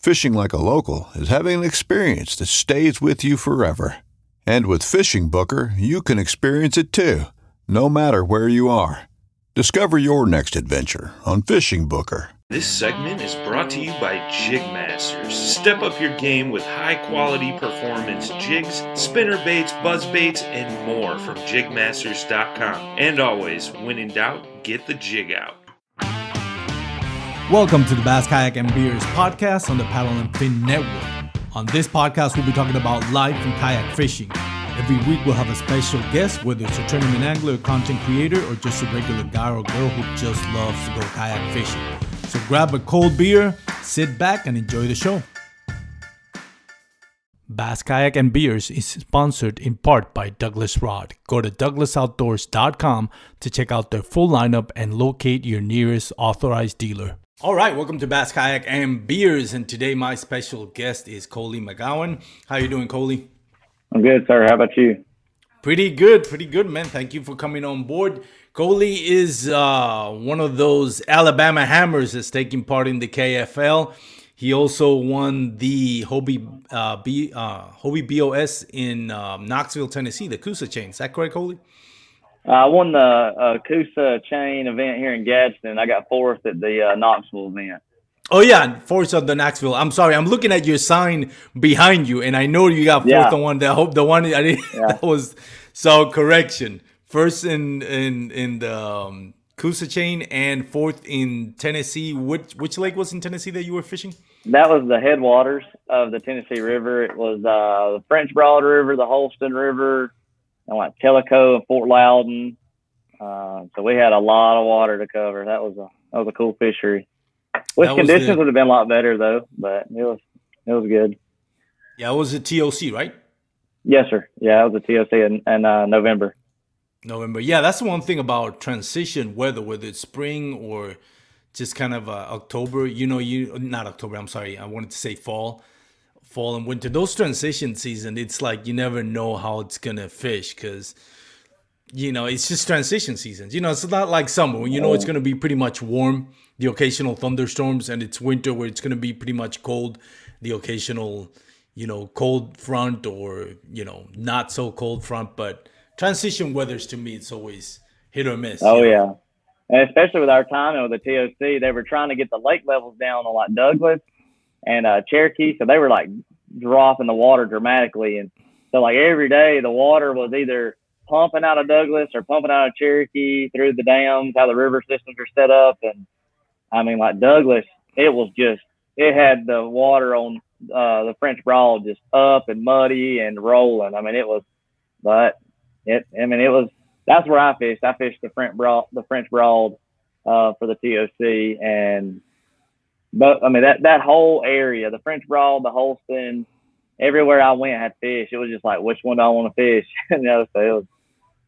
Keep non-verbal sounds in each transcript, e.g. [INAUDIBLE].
Fishing like a local is having an experience that stays with you forever. And with Fishing Booker, you can experience it too, no matter where you are. Discover your next adventure on Fishing Booker. This segment is brought to you by Jigmasters. Step up your game with high quality performance jigs, spinner baits, buzz baits, and more from jigmasters.com. And always, when in doubt, get the jig out. Welcome to the Bass Kayak and Beers podcast on the Paddle and Fin Network. On this podcast, we'll be talking about life and kayak fishing. Every week, we'll have a special guest, whether it's a tournament angler, content creator, or just a regular guy or girl who just loves to go kayak fishing. So grab a cold beer, sit back, and enjoy the show. Bass Kayak and Beers is sponsored in part by Douglas Rod. Go to douglasoutdoors.com to check out their full lineup and locate your nearest authorized dealer. All right, welcome to Bass Kayak and Beers, and today my special guest is Coley McGowan. How you doing, Coley? I'm good, sir. How about you? Pretty good, pretty good, man. Thank you for coming on board. Coley is uh, one of those Alabama Hammers that's taking part in the KFL. He also won the Hobie uh, B uh, Hobie BOS in um, Knoxville, Tennessee, the Coosa chain. Is that correct, Coley? I won the uh, Coosa chain event here in Gadsden. I got fourth at the uh, Knoxville event. Oh yeah, fourth of the Knoxville. I'm sorry, I'm looking at your sign behind you, and I know you got fourth Yeah. on one. I hope the one I didn't. [LAUGHS] That was so correction. First in in in the um, Coosa chain and fourth in Tennessee. Which which lake was in Tennessee that you were fishing? That was the headwaters of the Tennessee River. It was uh, the French Broad River, the Holston River, and like Tellico and Fort Loudoun. Uh, so we had a lot of water to cover. That was a that was a cool fishery. That conditions the- would have been a lot better though, but it was it was good. Yeah, it was a TOC, right? Yes, sir. Yeah, it was a TOC in, in uh, November. November. Yeah, that's the one thing about transition weather, whether it's spring or just kind of uh, October. You know, you not October. I'm sorry. I wanted to say fall, fall and winter. Those transition season, it's like you never know how it's gonna fish because you know it's just transition seasons. You know, it's not like summer when you know it's gonna be pretty much warm, the occasional thunderstorms, and it's winter where it's gonna be pretty much cold, the occasional you know cold front or you know not so cold front, but transition weathers to me it's always hit or miss. Oh you know? yeah, and especially with our timing with the TOC, they were trying to get the lake levels down on like Douglas and uh, Cherokee, so they were like dropping the water dramatically, and so like every day the water was either pumping out of Douglas or pumping out of Cherokee through the dams, how the river systems are set up, and I mean like Douglas, it was just it had the water on uh, the French Broad just up and muddy and rolling. I mean it was, but it I mean it was that's where I fished. I fished the French Broad, the French Broad, uh, for the TOC, and but I mean that that whole area, the French Broad, the Holston, everywhere I went had fish. It was just like, which one do I want to fish? [LAUGHS] you know, so it was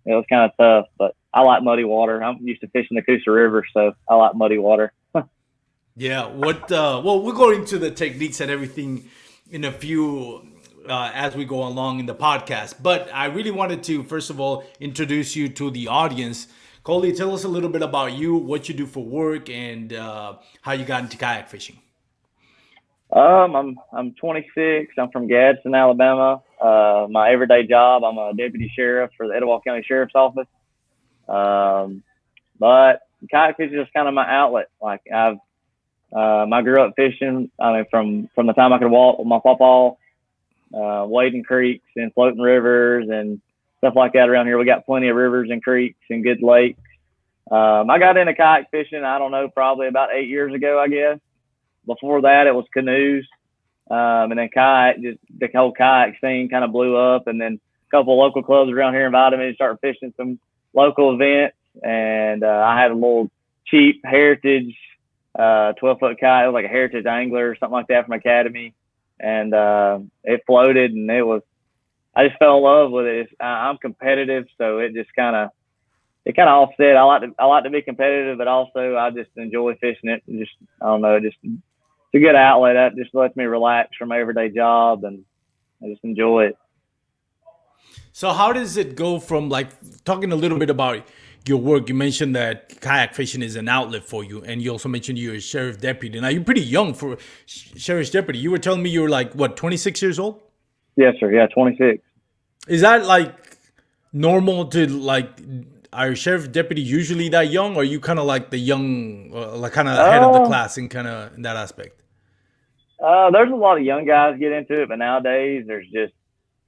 it was kind of tough. But I like muddy water. I'm used to fishing the Coosa River, so I like muddy water. [LAUGHS] Yeah. What? Uh, well, we'll go into the techniques and everything in a few uh, as we go along in the podcast. But I really wanted to, first of all, introduce you to the audience. Coley, tell us a little bit about you, what you do for work, and uh, how you got into kayak fishing. Um, I'm I'm 26. I'm from Gadsden, Alabama. Uh, my everyday job, I'm a deputy sheriff for the Etowah County Sheriff's Office. Um, but kayak fishing is kind of my outlet. Like I've, um, I grew up fishing. I mean, from from the time I could walk with my papa, uh, wading creeks and floating rivers and stuff like that around here. We got plenty of rivers and creeks and good lakes. Um, I got into kayak fishing. I don't know, probably about eight years ago, I guess. Before that, it was canoes, um, and then kayak. Just the whole kayak scene kind of blew up, and then a couple local clubs around here invited me to start fishing some local events. And uh, I had a little cheap heritage uh, 12 foot kayak, like a heritage angler or something like that from Academy, and uh, it floated, and it was. I just fell in love with it. It's, I'm competitive, so it just kind of it kind of offset. I like to I like to be competitive, but also I just enjoy fishing it. Just I don't know, just it's a good outlet. That just lets me relax from my everyday job, and I just enjoy it. So how does it go from like talking a little bit about your work? You mentioned that kayak fishing is an outlet for you, and you also mentioned you're a sheriff deputy. Now you're pretty young for sheriff's deputy. You were telling me you were like what 26 years old? Yes, sir. Yeah, 26. Is that like normal to like? Are sheriff deputy usually that young, or are you kind of like the young, uh, like kind of head of the class in kind of in that aspect? Uh, there's a lot of young guys get into it, but nowadays there's just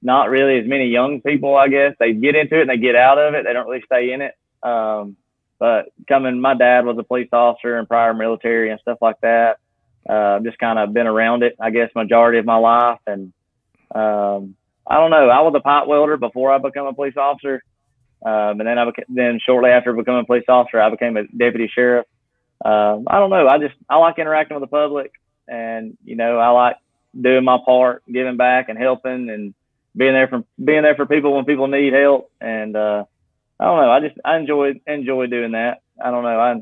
not really as many young people. I guess they get into it and they get out of it. They don't really stay in it. Um, but coming, my dad was a police officer and prior military and stuff like that. Uh, I've just kind of been around it, I guess, majority of my life. And um, I don't know. I was a pipe welder before I became a police officer. Um, and then I became, then shortly after becoming a police officer, I became a deputy sheriff. Um, I don't know. I just I like interacting with the public, and you know I like doing my part, giving back and helping, and being there for being there for people when people need help. And uh, I don't know. I just I enjoy enjoy doing that. I don't know. I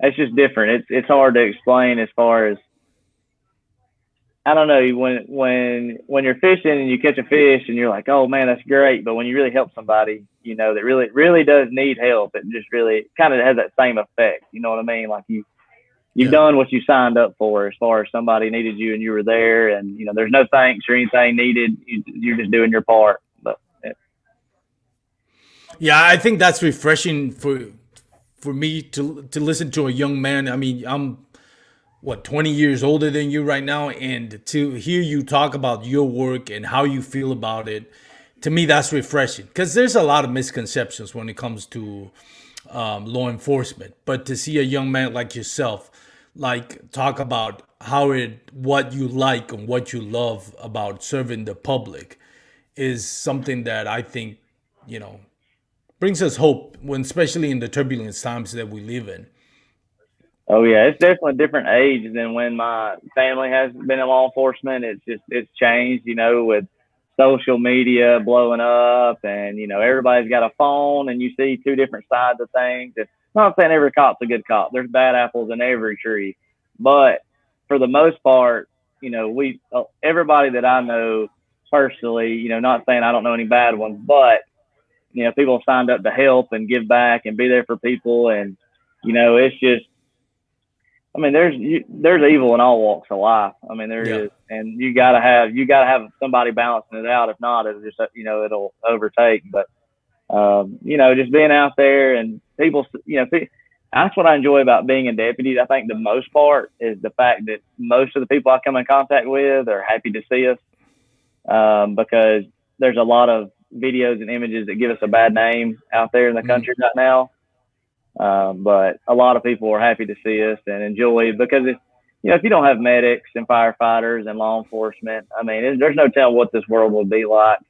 it's just different. It's it's hard to explain as far as I don't know when when when you're fishing and you catch a fish and you're like, oh man, that's great. But when you really help somebody, you know, that really really does need help, it just really kind of has that same effect. You know what I mean? Like you you've yeah. done what you signed up for as far as somebody needed you and you were there, and you know, there's no thanks or anything needed. You, you're just doing your part. But yeah. yeah, I think that's refreshing for for me to to listen to a young man. I mean, I'm what 20 years older than you right now? And to hear you talk about your work and how you feel about it to me that's refreshing. Because there's a lot of misconceptions when it comes to um, law enforcement. But to see a young man like yourself like talk about how it what you like and what you love about serving the public is something that i think you know brings us hope when especially in the turbulent times that we live in Oh yeah, it's definitely a different age than when my family has been in law enforcement. It's just it's changed, you know, with social media blowing up, and you know everybody's got a phone, and you see two different sides of things. It's not saying every cop's a good cop. There's bad apples in every tree, but for the most part, you know, we uh, everybody that I know personally, you know, not saying I don't know any bad ones, but you know, people signed up to help and give back and be there for people, and you know, it's just I mean, there's you, there's evil in all walks of life. I mean, there yeah. is, and you gotta have you gotta have somebody balancing it out. If not, it'll just you know it'll overtake. But um, you know, just being out there and people, you know, that's what I enjoy about being a deputy. I think the most part is the fact that most of the people I come in contact with are happy to see us um, because there's a lot of videos and images that give us a bad name out there in the mm-hmm. country mm-hmm. right now. Um, but a lot of people are happy to see us and enjoy because it's, you know, if you don't have medics and firefighters and law enforcement, I mean, there's no telling what this world will be like.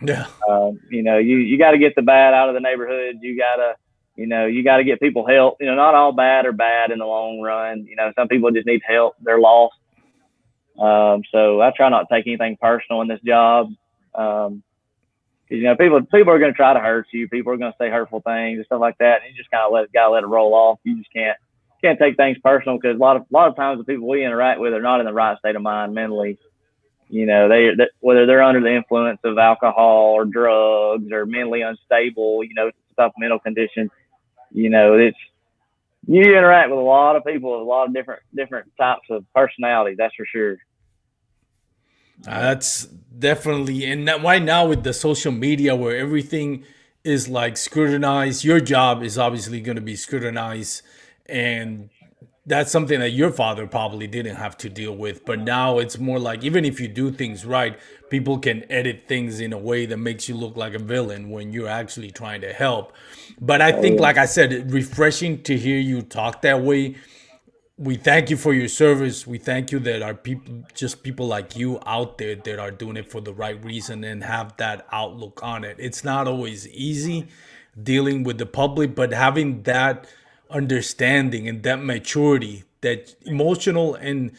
Yeah. Um, you know, you, you got to get the bad out of the neighborhood. You got to, you know, you got to get people help. You know, not all bad are bad in the long run. You know, some people just need help. They're lost. Um, so I try not to take anything personal in this job. Um, you know, people people are going to try to hurt you. People are going to say hurtful things and stuff like that. And you just kind of let gotta let it roll off. You just can't can't take things personal because a lot of a lot of times the people we interact with are not in the right state of mind mentally. You know, they whether they're under the influence of alcohol or drugs or mentally unstable, you know, supplemental conditions. You know, it's you interact with a lot of people a lot of different different types of personalities. That's for sure. Uh, that's definitely, and right now with the social media where everything is like scrutinized, your job is obviously going to be scrutinized, and that's something that your father probably didn't have to deal with. But now it's more like even if you do things right, people can edit things in a way that makes you look like a villain when you're actually trying to help. But I think, like I said, refreshing to hear you talk that way. We thank you for your service. We thank you that our people, just people like you out there that are doing it for the right reason and have that outlook on it. It's not always easy dealing with the public, but having that understanding and that maturity, that emotional and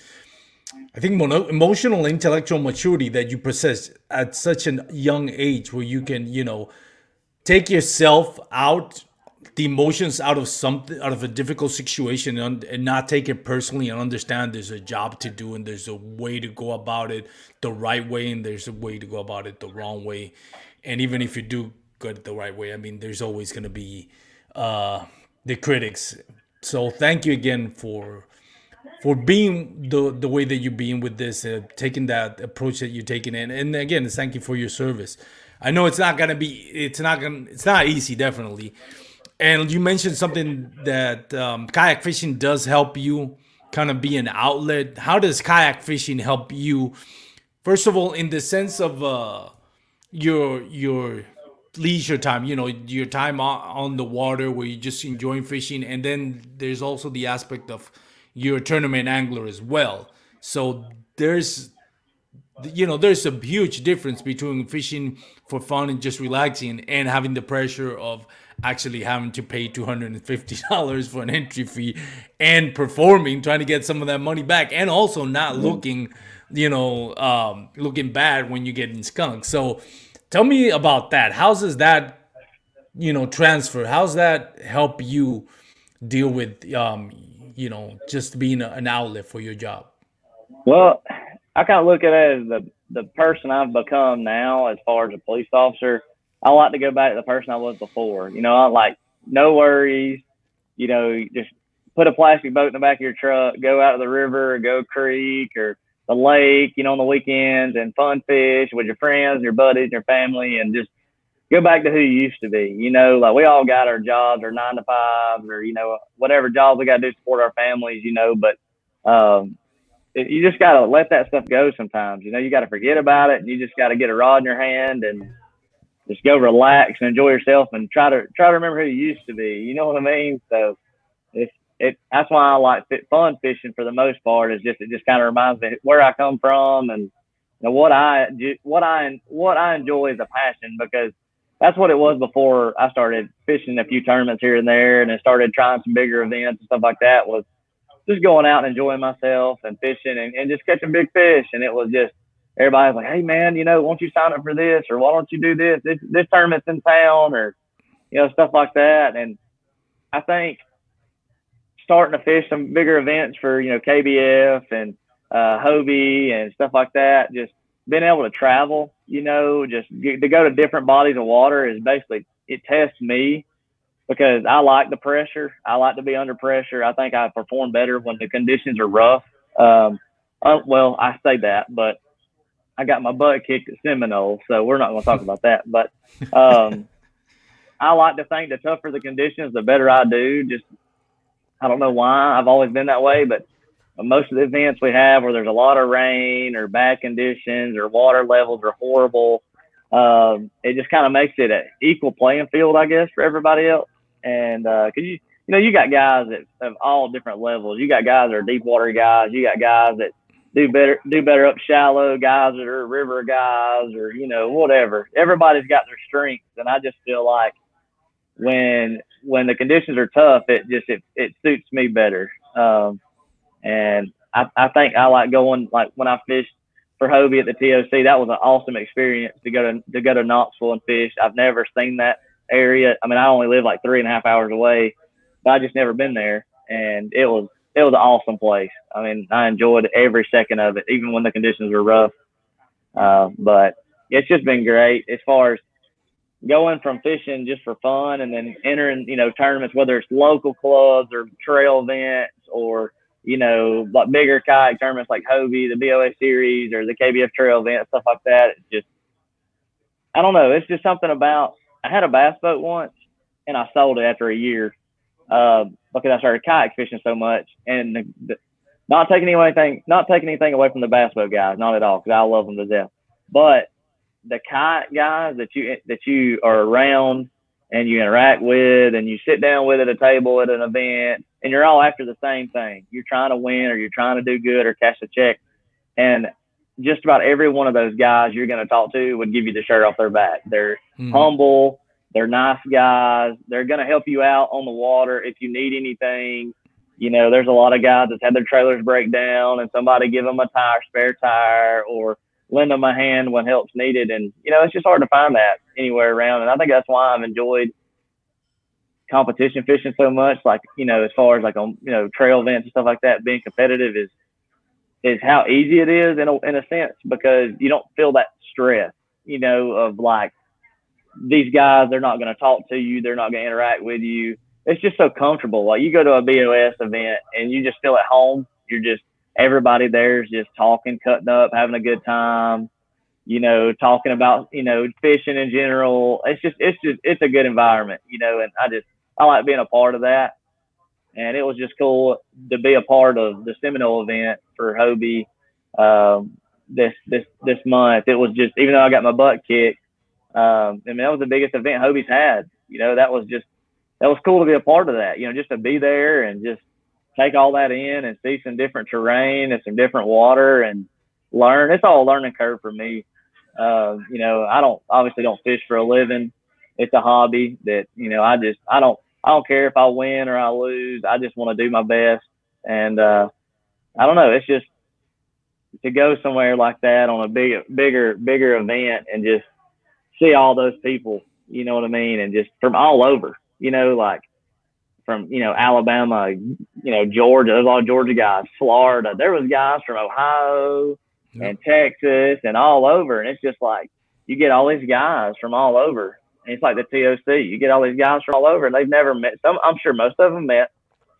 I think emotional intellectual maturity that you possess at such a young age where you can, you know, take yourself out the emotions out of something out of a difficult situation and, and, not take it personally and understand there's a job to do and there's a way to go about it the right way and there's a way to go about it the wrong way and even if you do go the right way i mean there's always going to be uh the critics. So thank you again for for being the the way that you're being with this, uh, taking that approach that you're taking, and and again, thank you for your service. I know it's not gonna be, it's not gonna, it's not easy, definitely. And you mentioned something that um, kayak fishing does help you kind of be an outlet. How does kayak fishing help you? First of all, in the sense of uh, your your leisure time you know your time on the water where you're just enjoying fishing and then there's also the aspect of you're a tournament angler as well so there's you know there's a huge difference between fishing for fun and just relaxing and having the pressure of actually having to pay $250 for an entry fee and performing trying to get some of that money back and also not mm-hmm. looking you know um, looking bad when you're getting skunked so Tell me about that. How's does that, you know, transfer? How's that help you deal with, um, you know, just being a, an outlet for your job? Well, I kind of look at it as the the person I've become now, as far as a police officer. I like to go back to the person I was before. You know, I like no worries. You know, just put a plastic boat in the back of your truck, go out to the river, go creek, or the lake, you know, on the weekends and fun fish with your friends, your buddies, your family, and just go back to who you used to be. You know, like we all got our jobs or nine to five or, you know, whatever jobs we got to do to support our families, you know, but um, you just got to let that stuff go sometimes. You know, you got to forget about it and you just got to get a rod in your hand and just go relax and enjoy yourself and try to try to remember who you used to be. You know what I mean? So it's it that's why I like fun fishing for the most part. Is just it just kind of reminds me where I come from and you know, what I what I what I enjoy is a passion because that's what it was before I started fishing a few tournaments here and there and then started trying some bigger events and stuff like that. Was just going out and enjoying myself and fishing and, and just catching big fish. And it was just everybody's like, hey man, you know, won't you sign up for this or why don't you do this? This this tournament's in town or you know stuff like that. And I think starting to fish some bigger events for you know KBF and uh, Hobie and stuff like that. Just being able to travel, you know, just get, to go to different bodies of water is basically it tests me because I like the pressure. I like to be under pressure. I think I perform better when the conditions are rough. Um, uh, well, I say that, but I got my butt kicked at Seminole, so we're not going to talk about that. But um, [LAUGHS] I like to think the tougher the conditions, the better I do. Just I don't know why. I've always been that way, but most of the events we have where there's a lot of rain or bad conditions or water levels are horrible, um, it just kind of makes it an equal playing field, I guess, for everybody else. And uh, cause you, you know, you got guys that of all different levels. You got guys that are deep water guys. You got guys that do better, do better up shallow. Guys are river guys, or you know, whatever. Everybody's got their strengths, and I just feel like when when the conditions are tough, it just it, it suits me better. Um, and I, I think I like going like when I fished for Hobie at the TOC. That was an awesome experience to go to to go to Knoxville and fish. I've never seen that area. I mean, I only live like three and a half hours away, but I just never been there, and it was it was an awesome place. I mean, I enjoyed every second of it, even when the conditions were rough. Uh, but it's just been great as far as going from fishing just for fun and then entering, you know, tournaments, whether it's local clubs or trail events or, you know, like bigger kayak tournaments like Hobie, the BOA series or the KBF trail event, stuff like that. It's just, I don't know. It's just something about, I had a bass boat once and I sold it after a year, uh, because I started kayak fishing so much and the, the, not taking anything, not taking anything away from the bass boat guys, not at all, because I love them to death. But the kayak guys that you that you are around and you interact with and you sit down with at a table at an event and you're all after the same thing. You're trying to win or you're trying to do good or cash a check. And just about every one of those guys you're going to talk to would give you the shirt off their back. They're mm-hmm. humble. They're nice guys. They're going to help you out on the water if you need anything. You know, there's a lot of guys that's had their trailers break down and somebody give them a tire, spare tire, or lend them a hand when help's needed. And, you know, it's just hard to find that anywhere around. And I think that's why I've enjoyed competition fishing so much. Like, you know, as far as like on, you know, trail events and stuff like that, being competitive is, is how easy it is in a, in a sense because you don't feel that stress, you know, of like these guys, they're not going to talk to you. They're not going to interact with you. It's just so comfortable. Like you go to a BOS event and you just feel at home. You're just, everybody there is just talking, cutting up, having a good time, you know, talking about, you know, fishing in general. It's just, it's just, it's a good environment, you know, and I just, I like being a part of that. And it was just cool to be a part of the Seminole event for Hobie um, this this this month. It was just, even though I got my butt kicked, um, I mean, that was the biggest event Hobie's had. You know, that was just, that was cool to be a part of that. You know, just to be there and just take all that in and see some different terrain and some different water and learn. It's all a learning curve for me. Uh, you know, I don't obviously don't fish for a living. It's a hobby that you know I just I don't I don't care if I win or I lose. I just want to do my best. And uh, I don't know. It's just to go somewhere like that on a big bigger bigger event and just see all those people. You know what I mean? And just from all over. You know, like from you know Alabama, you know Georgia. There's a lot of Georgia guys, Florida. There was guys from Ohio yep. and Texas and all over, and it's just like you get all these guys from all over. And it's like the TOC. You get all these guys from all over, and they've never met. Some, I'm sure most of them met.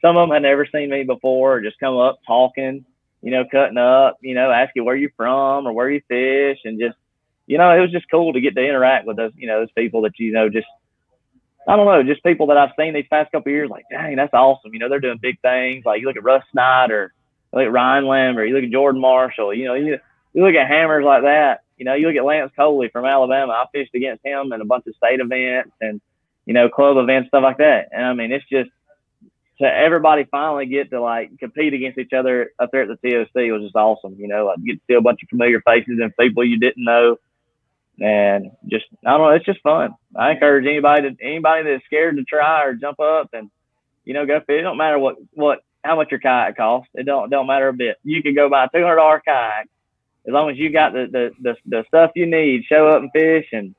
Some of them had never seen me before, or just come up talking, you know, cutting up, you know, asking where you're from or where you fish, and just, you know, it was just cool to get to interact with those, you know, those people that you know just I don't know, just people that I've seen these past couple of years, like, dang, that's awesome. You know, they're doing big things. Like you look at Russ Snyder, you look at Ryan Lambert, you look at Jordan Marshall, you know, you, you look at hammers like that. You know, you look at Lance Coley from Alabama. I fished against him in a bunch of state events and, you know, club events, stuff like that. And I mean, it's just to everybody finally get to like compete against each other up there at the TOC was just awesome. You know, like get to see a bunch of familiar faces and people you didn't know and just I don't know, it's just fun. I encourage anybody to anybody that's scared to try or jump up and you know go fish. It don't matter what what how much your kayak costs. It don't don't matter a bit. You can go buy a two hundred dollar kayak as long as you got the, the the the stuff you need. Show up and fish and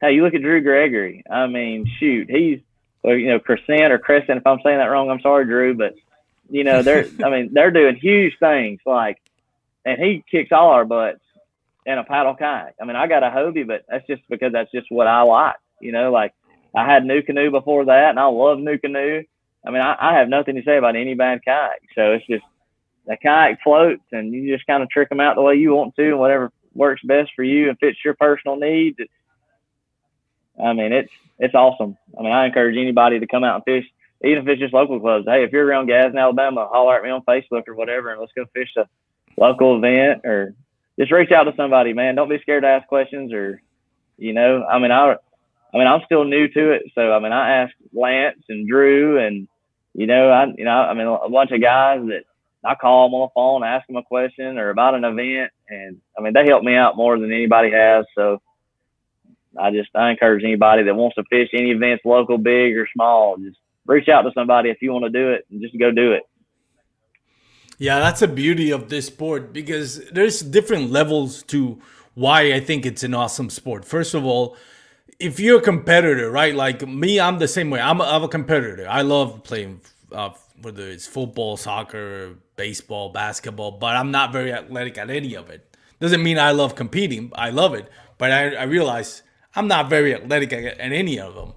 hey, you look at Drew Gregory. I mean, shoot, he's well, you know Crescent or Crescent. If I'm saying that wrong, I'm sorry, Drew, but you know they're [LAUGHS] I mean they're doing huge things like, and he kicks all our butts and a paddle kayak. I mean, I got a Hobie, but that's just because that's just what I like. You know, like I had NuCanoe before that, and I love NuCanoe. I mean, I, I have nothing to say about any bad kayak. So it's just the kayak floats, and you just kind of trick them out the way you want to, and whatever works best for you and fits your personal needs. I mean, it's it's awesome. I mean, I encourage anybody to come out and fish, even if it's just local clubs. Hey, if you're around Gadsden, Alabama, holler at me on Facebook or whatever, and let's go fish a local event or just reach out to somebody, man. Don't be scared to ask questions or, you know, I mean, I, I mean, I'm still new to it. So, I mean, I asked Lance and Drew and, you know, I, you know, I mean, a bunch of guys that I call them on the phone, ask them a question or about an event. And I mean, they help me out more than anybody has. So I just, I encourage anybody that wants to fish any events, local, big or small, just reach out to somebody if you want to do it and just go do it. Yeah, that's the beauty of this sport because there's different levels to why I think it's an awesome sport. First of all, if you're a competitor, right? Like me, I'm the same way. I'm a, I'm a competitor. I love playing, uh, whether it's football, soccer, baseball, basketball, but I'm not very athletic at any of it. Doesn't mean I love competing. I love it, but I, I realize I'm not very athletic at, at any of them.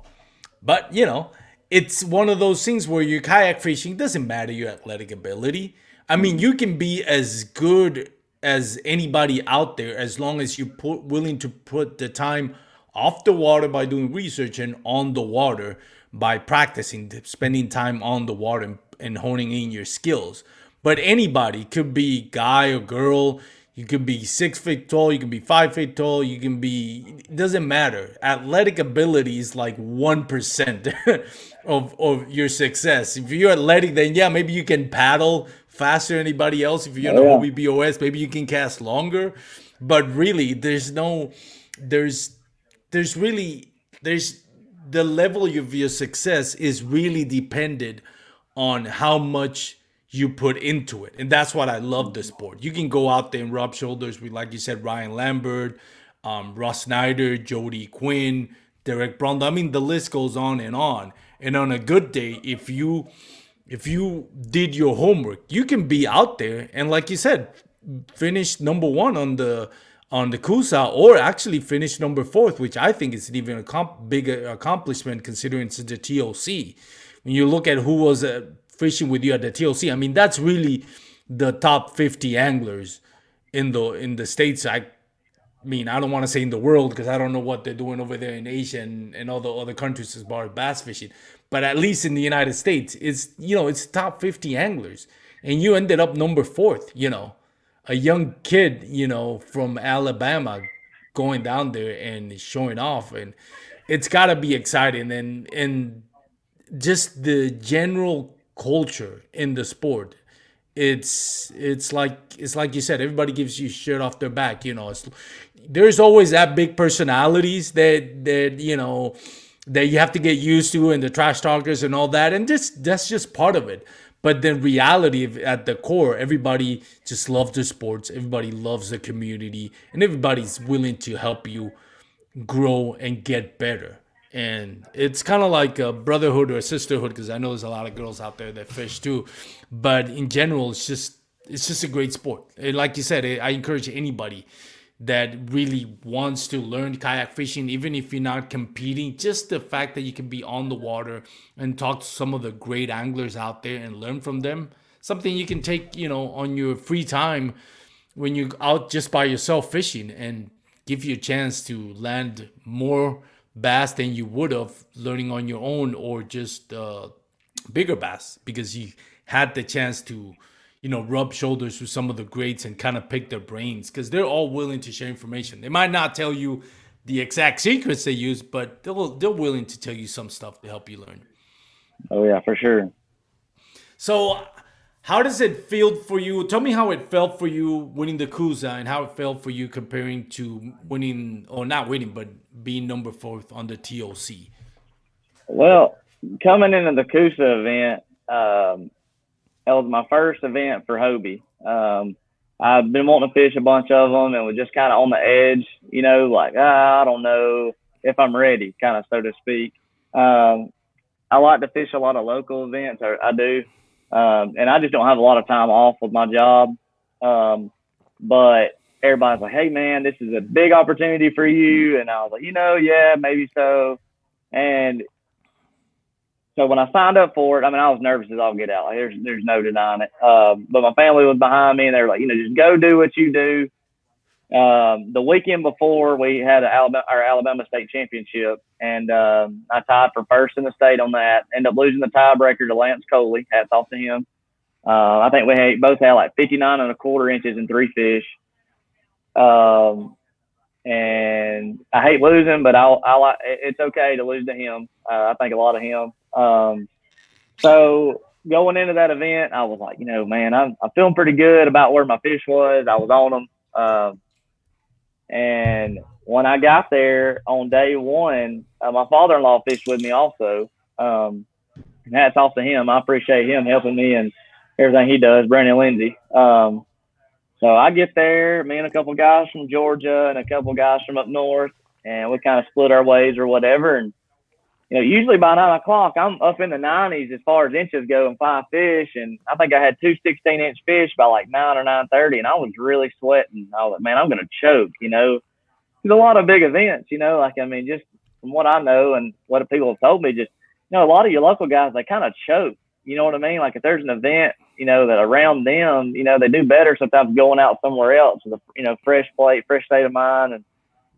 But you know, it's one of those things where your kayak fishing doesn't matter your athletic ability. I mean, you can be as good as anybody out there as long as you're put, willing to put the time off the water by doing research and on the water by practicing, spending time on the water and, and honing in your skills. But anybody could be guy or girl. You could be six feet tall. You can be five feet tall. You can be. It doesn't matter. Athletic ability is like one percent [LAUGHS] of of your success. If you're athletic, then yeah, maybe you can paddle faster than anybody else. If you're oh, yeah. OBBOS, maybe you can cast longer. But really, there's no, there's, there's really, there's the level of your success is really dependent on how much you put into it. And that's what I love the sport. You can go out there and rub shoulders with, like you said, Ryan Lambert, um, Ross Snyder, Jody Quinn, Derek Brown. I mean, the list goes on and on. And on a good day, if you if you did your homework, you can be out there and, like you said, finish number one on the on the Coosa or actually finish number fourth, which I think is an even a comp- big accomplishment considering it's the TOC. When you look at who was uh, fishing with you at the TOC, I mean that's really the top 50 anglers in the in the states. I mean, I don't want to say in the world because I don't know what they're doing over there in Asia and, and all the other countries as far as bass fishing. But at least in the United States, it's you know it's top 50 anglers, and you ended up number fourth. You know, a young kid, you know, from Alabama going down there and showing off. And it's got to be exciting. And and just the general culture in the sport it's it's like it's like you said everybody gives you shit off their back you know. There's always that big personalities that that you know that you have to get used to and the trash talkers and all that and just that's just part of it but the reality at the core, everybody just loves the sports. Everybody loves the community, and everybody's willing to help you grow and get better. And it's kind of like a brotherhood or a sisterhood because I know there's a lot of girls out there that fish too. But in general, it's just it's just a great sport. And like you said, I encourage anybody that really wants to learn kayak fishing, even if you're not competing, just the fact that you can be on the water and talk to some of the great anglers out there and learn from them, something you can take, you know, on your free time when you're out just by yourself fishing and give you a chance to land more bass than you would have learning on your own or just uh, bigger bass because you had the chance to you know, rub shoulders with some of the greats and kind of pick their brains because they're all willing to share information. They might not tell you the exact secrets they use, but they'll they're willing to tell you some stuff to help you learn. Oh yeah, for sure. So, how does it feel for you? Tell me how it felt for you winning the Coosa and how it felt for you comparing to winning or not winning, but being number fourth on the TOC. Well, coming into the Coosa event, um, that was my first event for Hobie. Um, I've been wanting to fish a bunch of them and was just kind of on the edge, you know, like, ah, I don't know if I'm ready, kind of so to speak. Um, I like to fish a lot of local events, I, I do. Um, and I just don't have a lot of time off with my job. Um, but everybody's like, hey, man, this is a big opportunity for you. And I was like, you know, yeah, maybe so. And so when I signed up for it, I mean, I was nervous as all get out. Like, there's there's no denying it. Um, but my family was behind me, and they were like, you know, just go do what you do. Um, the weekend before, we had Alabama, our Alabama state championship, and um, I tied for first in the state on that. Ended up losing the tiebreaker to Lance Coley. Hats off to him. Uh, I think we had, both had like 59 and a quarter inches and three fish. Um, and I hate losing, but I I like it's okay to lose to him. Uh, I think a lot of him. Um, so going into that event, I was like, you know, man, I'm, I'm feeling pretty good about where my fish was. I was on them. Um, and when I got there on day one, uh, my father-in-law fished with me also. Um, and hats off to him. I appreciate him helping me and everything he does, Brandon Lindsay. Um, so I get there, me and a couple guys from Georgia and a couple guys from up north, and we kind of split our ways or whatever. And you know, usually by nine o'clock, I'm up in the 90s as far as inches go and five fish. And I think I had two 16 inch fish by like nine or 9:30, and I was really sweating. I was like, man, I'm gonna choke. You know, there's a lot of big events. You know, like I mean, just from what I know and what people have told me, just you know, a lot of your local guys they kind of choke. You know what I mean? Like if there's an event, you know, that around them, you know, they do better sometimes going out somewhere else with a you know fresh plate, fresh state of mind, and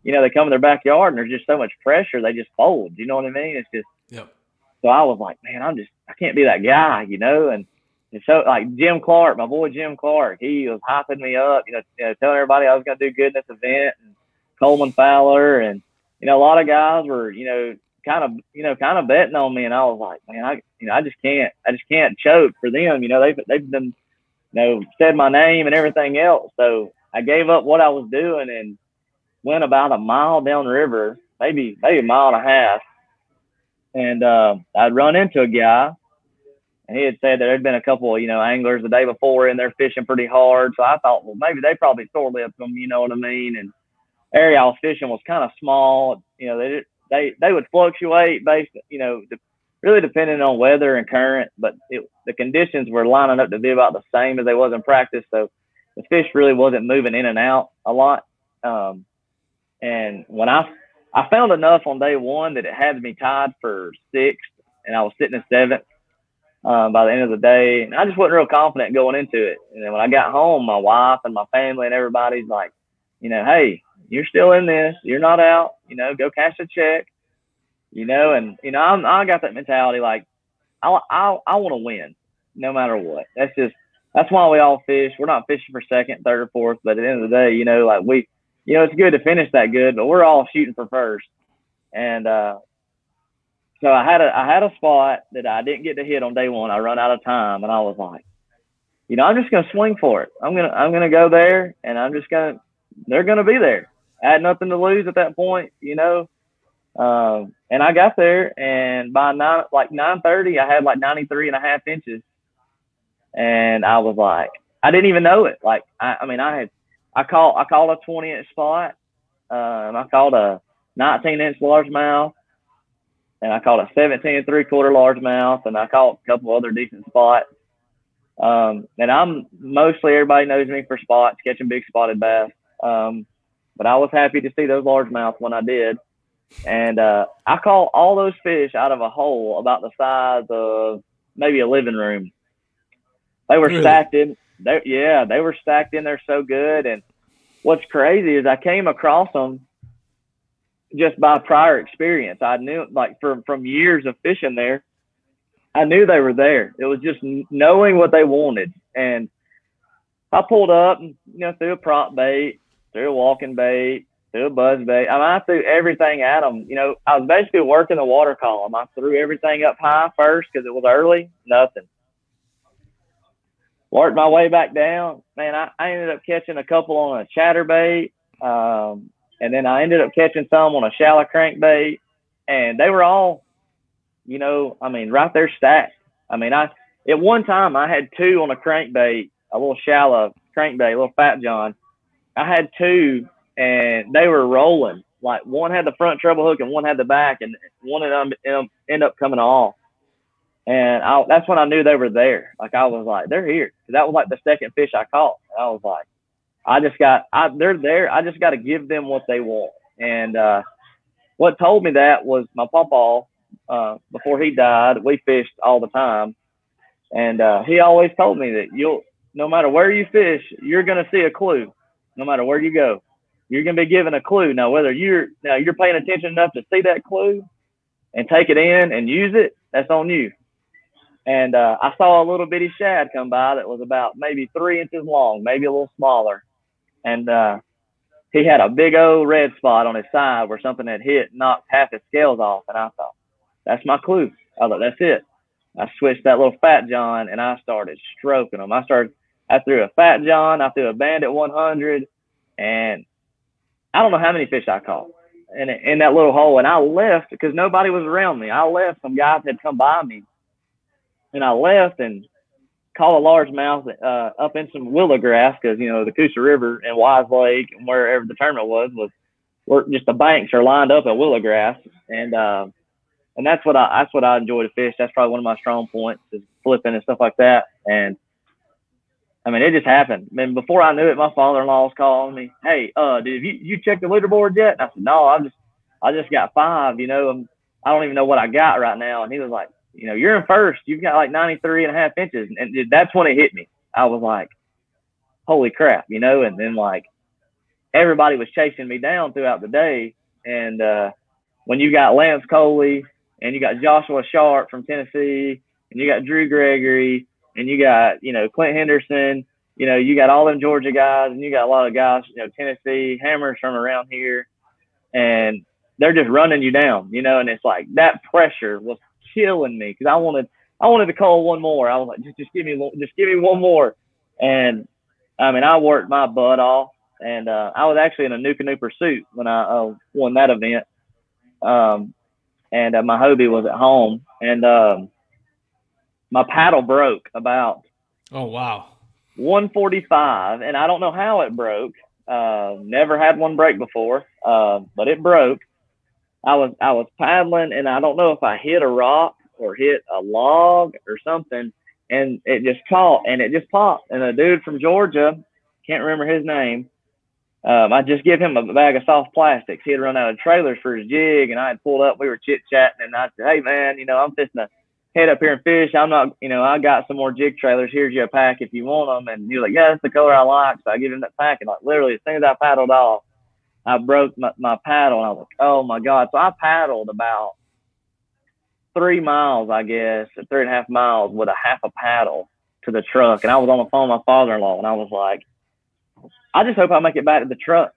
you know, they come in their backyard and there's just so much pressure, they just fold. You know what I mean? It's just, Yep. so I was like, man, I'm just, I can't be that guy, you know? And, and so, like Jim Clark, my boy Jim Clark, he was hyping me up, you know, you know telling everybody I was going to do good in this event. And Coleman Fowler, and, you know, a lot of guys were, you know, kind of, you know, kind of betting on me. And I was like, man, I, you know, I just can't, I just can't choke for them. You know, they've, they've been, you know, said my name and everything else. So I gave up what I was doing and, went about a mile downriver, maybe maybe a mile and a half, and uh, I'd run into a guy, and he had said that there'd been a couple, of, you know, anglers the day before in there fishing pretty hard. So I thought, well, maybe they probably sore lipped them, you know what I mean? And area I was fishing was kind of small. You know, they they they would fluctuate based, you know, really depending on weather and current, but it, the conditions were lining up to be about the same as they was in practice. So the fish really wasn't moving in and out a lot. Um, and when I I found enough on day one that it had me tied for sixth, and I was sitting in seventh um, by the end of the day. And I just wasn't real confident going into it. And then when I got home, my wife and my family and everybody's like, you know, hey, you're still in this. You're not out. You know, go cash a check. You know, and you know, I'm, I got that mentality like, I I I want to win, no matter what. That's just that's why we all fish. We're not fishing for second, third, or fourth, but at the end of the day, you know, like we you know, it's good to finish that good, but we're all shooting for first. And uh, so I had a I had a spot that I didn't get to hit on day one. I run out of time, and I was like, you know, I'm just gonna swing for it. I'm gonna I'm gonna go there, and I'm just gonna they're gonna be there. I had nothing to lose at that point, you know. Um, and I got there, and by nine like nine thirty, I had like 93 and a half inches, and I was like, I didn't even know it. Like I, I mean, I had I caught I caught a 20 inch spot. Um, I caught a 19 inch largemouth, and I caught a 17 and three quarter largemouth, and I caught a couple other decent spots. Um, and I'm mostly everybody knows me for spots, catching big spotted bass. Um, but I was happy to see those largemouth when I did. And uh, I caught all those fish out of a hole about the size of maybe a living room. They were Really? stacked in they yeah, they were stacked in there so good. And what's crazy is I came across them just by prior experience. I knew like from from years of fishing there, I knew they were there. It was just knowing what they wanted. And I pulled up, and, you know, threw a prop bait, threw a walking bait, threw a buzz bait. I mean, I threw everything at them. You know, I was basically working the water column. I threw everything up high first because it was early, nothing worked my way back down. Man, I, I ended up catching a couple on a chatterbait, um, and then I ended up catching some on a shallow crankbait, and they were all, you know, I mean, right there stacked. I mean, I at one time I had two on a crankbait, a little shallow crankbait, a little fat john. I had two, and they were rolling. Like one had the front treble hook and one had the back, and one of them um, ended up coming off. And I, that's when I knew they were there. Like I was like, they're here. that was like the second fish I caught. And I was like, I just got, I, they're there. I just got to give them what they want. And uh, what told me that was my papa. Uh, before he died, we fished all the time, and uh, he always told me that you'll, no matter where you fish, you're gonna see a clue. No matter where you go, you're gonna be given a clue. Now, whether you're now you're paying attention enough to see that clue and take it in and use it, that's on you and uh, I saw a little bitty shad come by that was about maybe three inches long, maybe a little smaller, and uh, he had a big old red spot on his side where something had hit, knocked half his scales off, and I thought, that's my clue. I thought that's it. I switched that little fat john, and I started stroking them. I started, I threw a fat john, I threw a bandit 100, and I don't know how many fish I caught. In, in that little hole, and I left because nobody was around me. I left. Some guys had come by me, and I left and caught a largemouth uh, up in some willow grass because you know the Coosa River and Weiss Lake and wherever the tournament was was where just the banks are lined up in willow grass and uh, and that's what I that's what I enjoy to fish. That's probably one of my strong points is flipping and stuff like that. And I mean, it just happened. I mean, before I knew it, my father-in-law was calling me, "Hey, uh, did you you check the leaderboard yet?" And I said, "No, I just I just got five. You know, I'm, I don't even know what I got right now." And he was like, "You know, you're in first. You've got like 93 and a half inches." And that's when it hit me. I was like, "Holy crap!" You know. And then like everybody was chasing me down throughout the day, and uh, when you got Lance Coley and you got Joshua Sharp from Tennessee and you got Drew Gregory and you got, you know, Clint Henderson, you know, you got all them Georgia guys and you got a lot of guys, you know, Tennessee, Hammers from around here. And they're just running you down, you know, and it's like that pressure was killing me because I wanted, I wanted to call one more. I was like, just, just give me, just give me one more. And I mean, I worked my butt off, and uh, I was actually in a NuCanoe pursuit when I uh, won that event. Um, and uh, my Hobie was at home, and um, my paddle broke about. Oh wow. 145, and I don't know how it broke. Uh, never had one break before, uh, but it broke. I was I was paddling, and I don't know if I hit a rock or hit a log or something, and it just caught and it just popped. And a dude from Georgia, can't remember his name, um, I just give him a bag of soft plastics. He had run out of trailers for his jig, and I had pulled up. We were chit chatting, and I said, "Hey, man, you know, I'm fishing to head up here and fish. I'm not, you know, I got some more jig trailers. Here's your pack if you want them." And he was like, "Yeah, that's the color I like." So I give him that pack, and like literally, as soon as I paddled off, I broke my, my paddle, and I was like, "Oh my god!" So I paddled about three miles, I guess, three and a half miles with a half a paddle to the truck, and I was on the phone with my father-in-law, and I was like I just hope I make it back to the truck.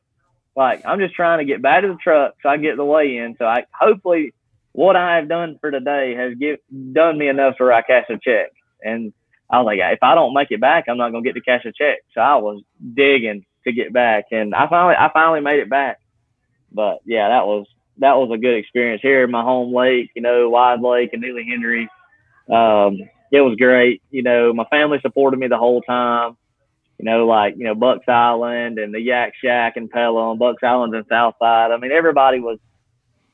Like I'm just trying to get back to the truck so I get the weigh in. So I hopefully what I have done for today has give, done me enough for I cash a check. And I was like, if I don't make it back, I'm not gonna get to cash a check. So I was digging to get back, and I finally I finally made it back. But yeah, that was that was a good experience here in my home lake, you know, Weiss Lake and Neely Henry. Um, it was great. You know, my family supported me the whole time you know, like, you know, Bucks Island and the Yak Shack and Pelham, Bucks Island and Southside. I mean, everybody was,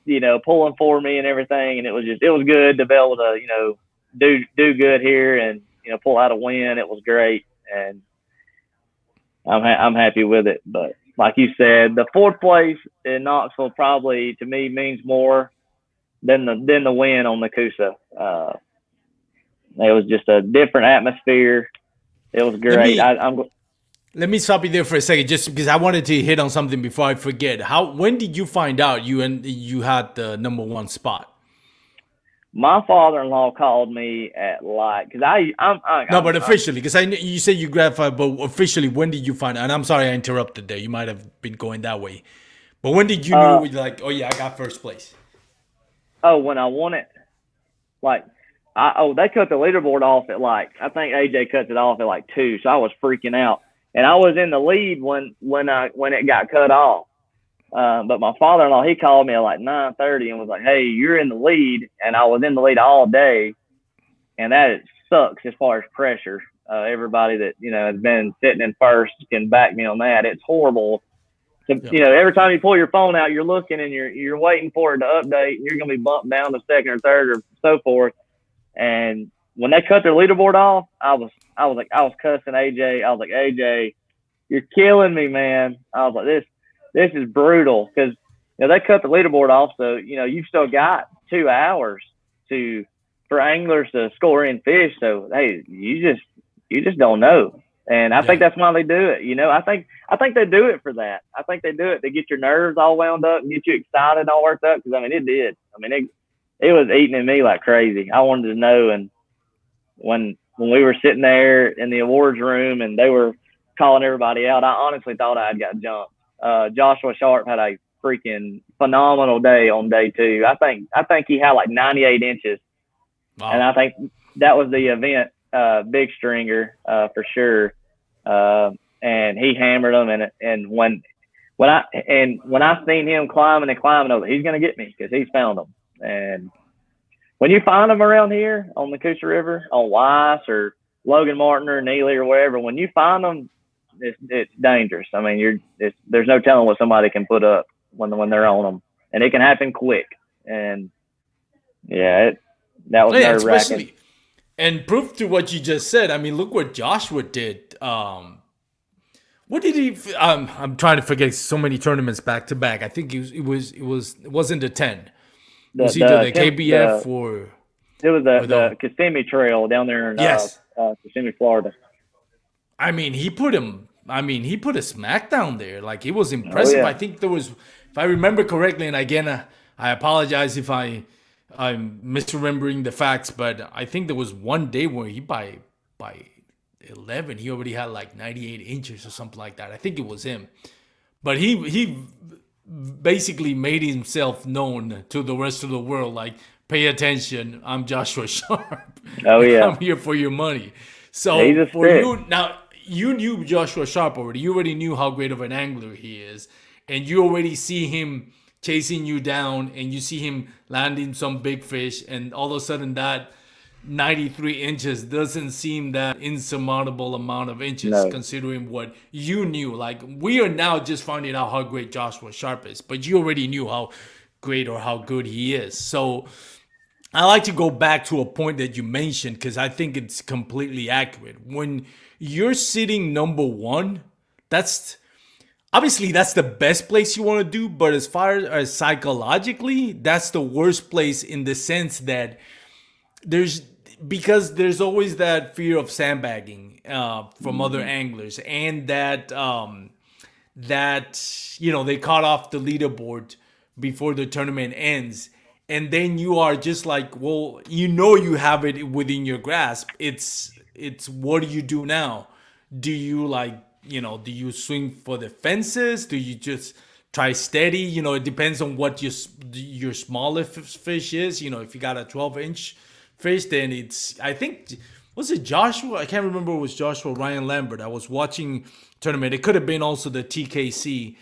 you know, pulling for me and everything. And it was just, it was good to be able to, you know, do, do good here and, you know, pull out a win. It was great. And I'm, ha- I'm happy with it. But like you said, the fourth place in Knoxville probably to me means more than the, than the win on the Coosa. Uh, it was just a different atmosphere it was great. Me, I, am Let me stop you there for a second, just because I wanted to hit on something before I forget. How? When did you find out you and you had the number one spot? My father-in-law called me at like because I I'm I, no, but officially because I you said you gratified, but officially when did you find? out? And I'm sorry I interrupted there. You might have been going that way, but when did you uh, know like oh yeah I got first place? Oh, when I won it, like I, oh, they cut the leaderboard off at like I think AJ cut it off at like two, so I was freaking out, and I was in the lead when when I when it got cut off. Uh, but my father-in-law he called me at like nine thirty and was like, "Hey, you're in the lead," and I was in the lead all day, and that sucks as far as pressure. Uh, everybody that you know has been sitting in first can back me on that. It's horrible. To, yep. You know, every time you pull your phone out, you're looking and you're you're waiting for it to update, and you're gonna be bumped down to second or third or so forth and when they cut their leaderboard off, I was I was like I was cussing AJ. I was like AJ, you're killing me, man. I was like this this is brutal because you know they cut the leaderboard off, so you know you've still got two hours to for anglers to score in fish. So hey, you just you just don't know. And I yeah. think that's why they do it. You know, I think I think they do it for that. I think they do it to get your nerves all wound up and get you excited and all worked up. Because I mean, it did. I mean, it it was eating at me like crazy. I wanted to know. And when when we were sitting there in the awards room and they were calling everybody out, I honestly thought I had got jumped. Uh, Joshua Sharp had a freaking phenomenal day on day two. I think I think he had like 98 inches, wow. and I think that was the event uh, big stringer uh, for sure. Uh, and he hammered them, and and when when I and when I seen him climbing and climbing, I was, he's gonna get me because he's found them. And when you find them around here on the Coosa River, on Weiss or Logan Martin or Neely or wherever, when you find them, it's, it's dangerous. I mean, you're there's no telling what somebody can put up when when they're on them, and it can happen quick. And Yeah, it, that was yeah, nerve wracking. And proof to what you just said. I mean, look what Joshua did. Um, what did he? Um, I'm trying to forget so many tournaments back to back. I think it was it was it was it wasn't a ten. The, it was either the, the- KBF the- or It was the, the- the Kissimmee Trail down there in Yes. uh, uh, Kissimmee, Florida. I mean, he put him. I mean, he put a smackdown there. Like it was impressive. yeah. I think there was, if I remember correctly, and again, uh, I apologize if I I'm misremembering the facts, but I think there was one day where he by by eleven he already had like 98 inches or something like that. I think it was him, but he he basically made himself known to the rest of the world. Like, pay attention, I'm Joshua [LAUGHS] Sharp. Oh, yeah. I'm here for your money. So a for you now, you knew Joshua Sharp already. You already knew how great of an angler he is, and you already see him chasing you down, and you see him landing some big fish, and all of a sudden that 93 inches doesn't seem that insurmountable amount of inches No. considering what you knew. Like we are now just finding out how great Joshua Sharp is, but you already knew how great or how good he is. So I like to go back to a point that you mentioned because I think it's completely accurate. When you're sitting number one, that's obviously that's the best place you want to do, but as far as psychologically, that's the worst place in the sense that there's because there's always that fear of sandbagging uh, from other anglers and that um, that you know they caught off the leaderboard before the tournament ends and then you are just like well you know you have it within your grasp. It's it's what do you do now? Do you like you know do you swing for the fences? Do you just try steady? You know it depends on what your your smaller fish is. You know if you got a 12 inch fish then it's i think was it joshua? I can't remember it was joshua ryan lambert i was watching tournament. It could have been also the tkc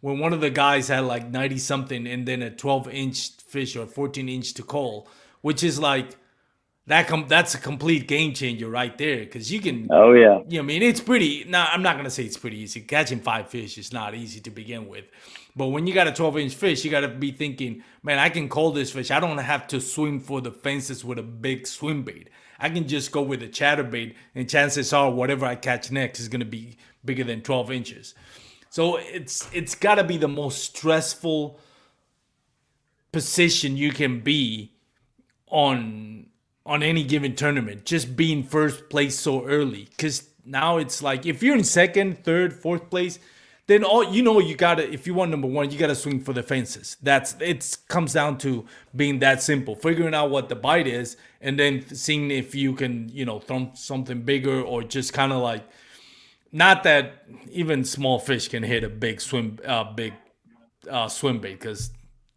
when one of the guys had like 90 something and then a 12 inch fish or 14 inch to call which is like that com- that's a complete game changer right there because you can Oh yeah, you know, I mean, it's pretty. Now, I'm not gonna say it's pretty easy. Catching five fish is not easy to begin with, but when you got a 12 inch fish, you got to be thinking, man, I can call this fish. I don't have to swim for the fences with a big swim bait. I can just go with a chatterbait, and chances are, whatever I catch next is gonna be bigger than 12 inches. So it's it's got to be the most stressful position you can be on on any given tournament just being first place so early. Because now it's like if you're in second third fourth place then all you know you gotta if you want number one you gotta swing for the fences. That's it comes down to being that simple figuring out what the bite is and then seeing if you can you know throw something bigger or just kind of like not that even small fish can hit a big swim uh big uh swim bait because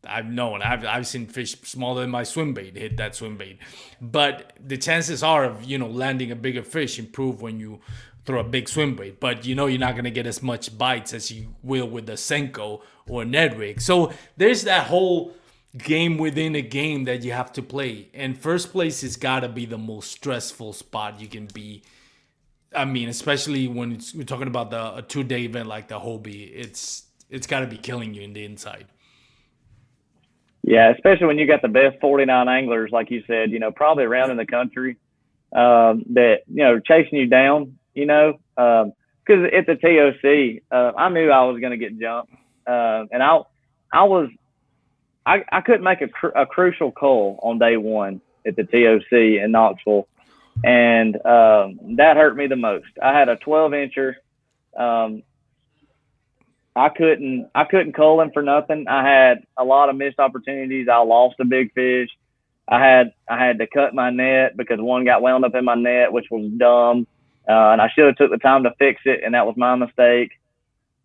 I've known I've I've seen fish smaller than my swim bait hit that swim bait, but the chances are of you know landing a bigger fish improve when you throw a big swim bait. But you know you're not gonna get as much bites as you will with a senko or a Ned rig. So there's that whole game within a game that you have to play, and first place has got to be the most stressful spot you can be. I mean, especially when we're talking about the a two day event like the Hobie, it's it's got to be killing you in the inside. Yeah. Especially when you got the best 49 anglers, like you said, you know, probably around in the country um, that you know chasing you down. You know, because at the TOC, uh, I knew I was going to get jumped, uh, and I I was I, I couldn't make a, cr- a crucial call on day one at the TOC in Knoxville, and um, that hurt me the most. I had a 12 incher. Um, I couldn't I couldn't cull him for nothing. I had a lot of missed opportunities. I lost a big fish. I had I had to cut my net because one got wound up in my net, which was dumb, uh, and I should have took the time to fix it, and that was my mistake.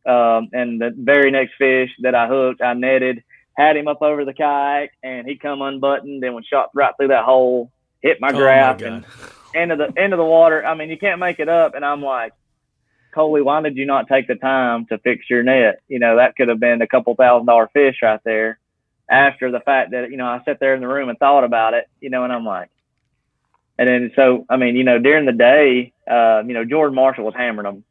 Um, and the very next fish that I hooked, I netted, had him up over the kayak, and he come unbuttoned and was shot right through that hole, hit my Oh graph, and into the into the water. I mean, you can't make it up. And I'm like, Coley, why did you not take the time to fix your net? You know, that could have been a couple thousand dollar fish right there. After the fact that you know, I sat there in the room and thought about it. You know, and I'm like, and then so I mean, you know, during the day, uh, you know, Jordan Marshall was hammering them.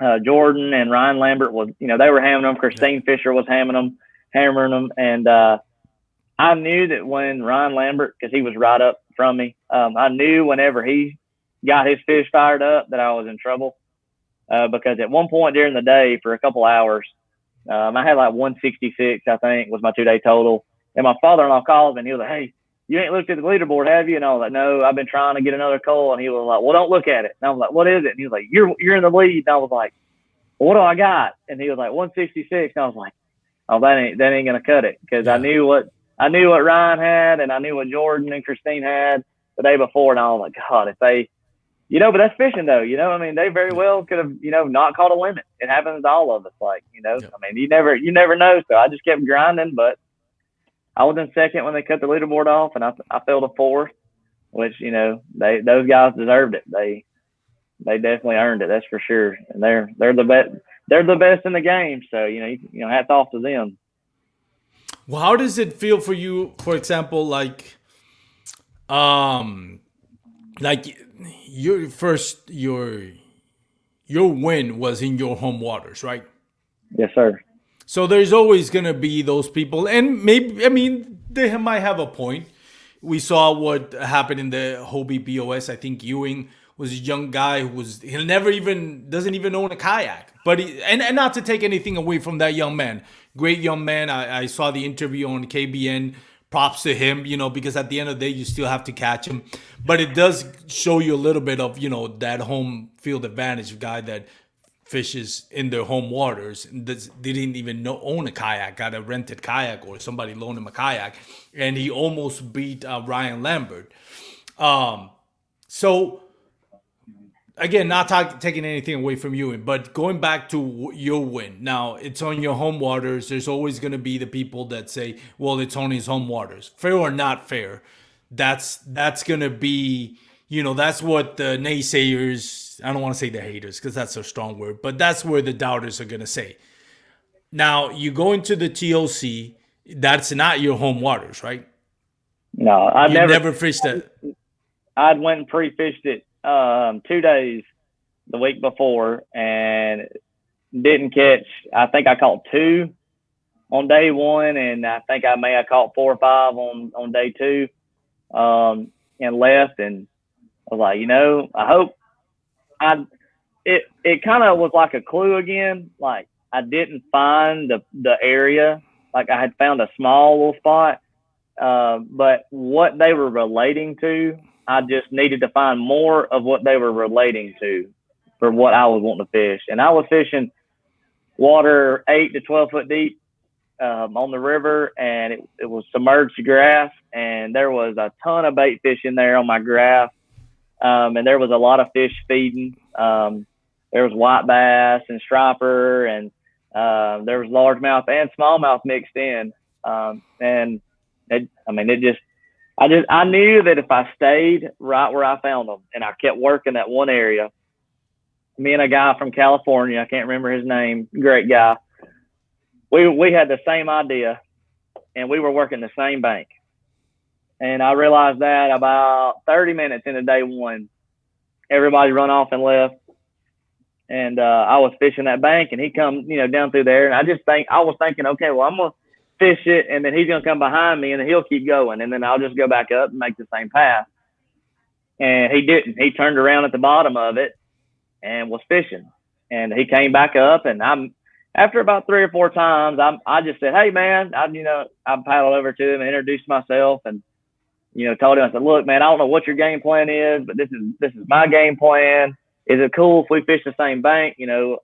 Uh, Jordan and Ryan Lambert was, you know, they were hammering them. Christine Fisher was hammering them, hammering them, and uh, I knew that when Ryan Lambert, because he was right up from me, um, I knew whenever he got his fish fired up that I was in trouble. Uh, because at one point during the day, for a couple hours, um, I had like 166, I think, was my two day total. And my father in law called me and he was like, Hey, you ain't looked at the leaderboard, have you? And I was like, No, I've been trying to get another call. And he was like, Well, don't look at it. And I was like, What is it? And he was like, You're you're in the lead. And I was like, well, What do I got? And he was like, 166. And I was like, Oh, that ain't that ain't gonna cut it because. I knew what I knew what Ryan had and I knew what Jordan and Christine had the day before, and I was like, God, if they you know, but that's fishing though. You know, I mean, they very well could have, you know, not caught a limit. It happens to all of us. Like, you know, I mean, you never, you never know. So I just kept grinding, but I was in second when they cut the leaderboard off, and I, I fell to fourth, which you know, they those guys deserved it. They, they definitely earned it. That's for sure. And they're they're the best. They're the best in the game. So you know, you, you know, hats off to them. Well, how does it feel for you, for example, like, um, like your first your your win was in your home waters, right? Yes, sir. So there's always gonna be those people, and maybe I mean they might have a point. We saw what happened in the Hobie BOS. I think Ewing was a young guy who was he'll never even doesn't even own a kayak. But he, and and not to take anything away from that young man, great young man. I, I saw the interview on KBN props to him, you know, because at the end of the day, you still have to catch him. But it does show you a little bit of, you know, that home field advantage guy that fishes in their home waters and didn't even know, own a kayak, got a rented kayak or somebody loaned him a kayak. And he almost beat uh, Ryan Lambert. Um, so again, not talk, taking anything away from you, but going back to your win. Now, it's on your home waters. There's always going to be the people that say, "Well, it's on his home waters." Fair or not fair, that's that's going to be, you know, that's what the naysayers. I don't want to say the haters because that's a strong word, but that's where the doubters are going to say. Now, you go into the TOC. That's not your home waters, right? No, I've never never fished it. I'd went and pre-fished it um, two days the week before and didn't catch. I think I caught two on day one, and I think I may have caught four or five on on day two, um, and left. And I was like, you know, I hope I. It it kind of was like a clue again. Like I didn't find the the area. Like I had found a small little spot, uh, but what they were relating to I just needed to find more of what they were relating to for what I was wanting to fish. And I was fishing water eight to 12 foot deep um, on the river, and it, it was submerged grass, and there was a ton of bait fish in there on my graph. Um, and there was a lot of fish feeding. Um, there was white bass and striper, and uh, there was largemouth and smallmouth mixed in. Um, and it, I mean, it just I just I knew that if I stayed right where I found them and I kept working that one area, me and a guy from California, I can't remember his name, great guy. We we had the same idea and we were working the same bank. And I realized that about 30 minutes into day one, everybody run off and left. And uh, I was fishing that bank and he come, you know, down through there. And I just think I was thinking, okay, well, I'm gonna fish it, and then he's gonna come behind me, and then he'll keep going, and then I'll just go back up and make the same path. And he didn't. He turned around at the bottom of it and was fishing, and he came back up, and I'm after about three or four times, I'm I just said, hey man, I you know I paddled over to him and introduced myself, and you know told him I said, look man, I don't know what your game plan is, but this is this is my game plan. Is it cool if we fish the same bank? You know,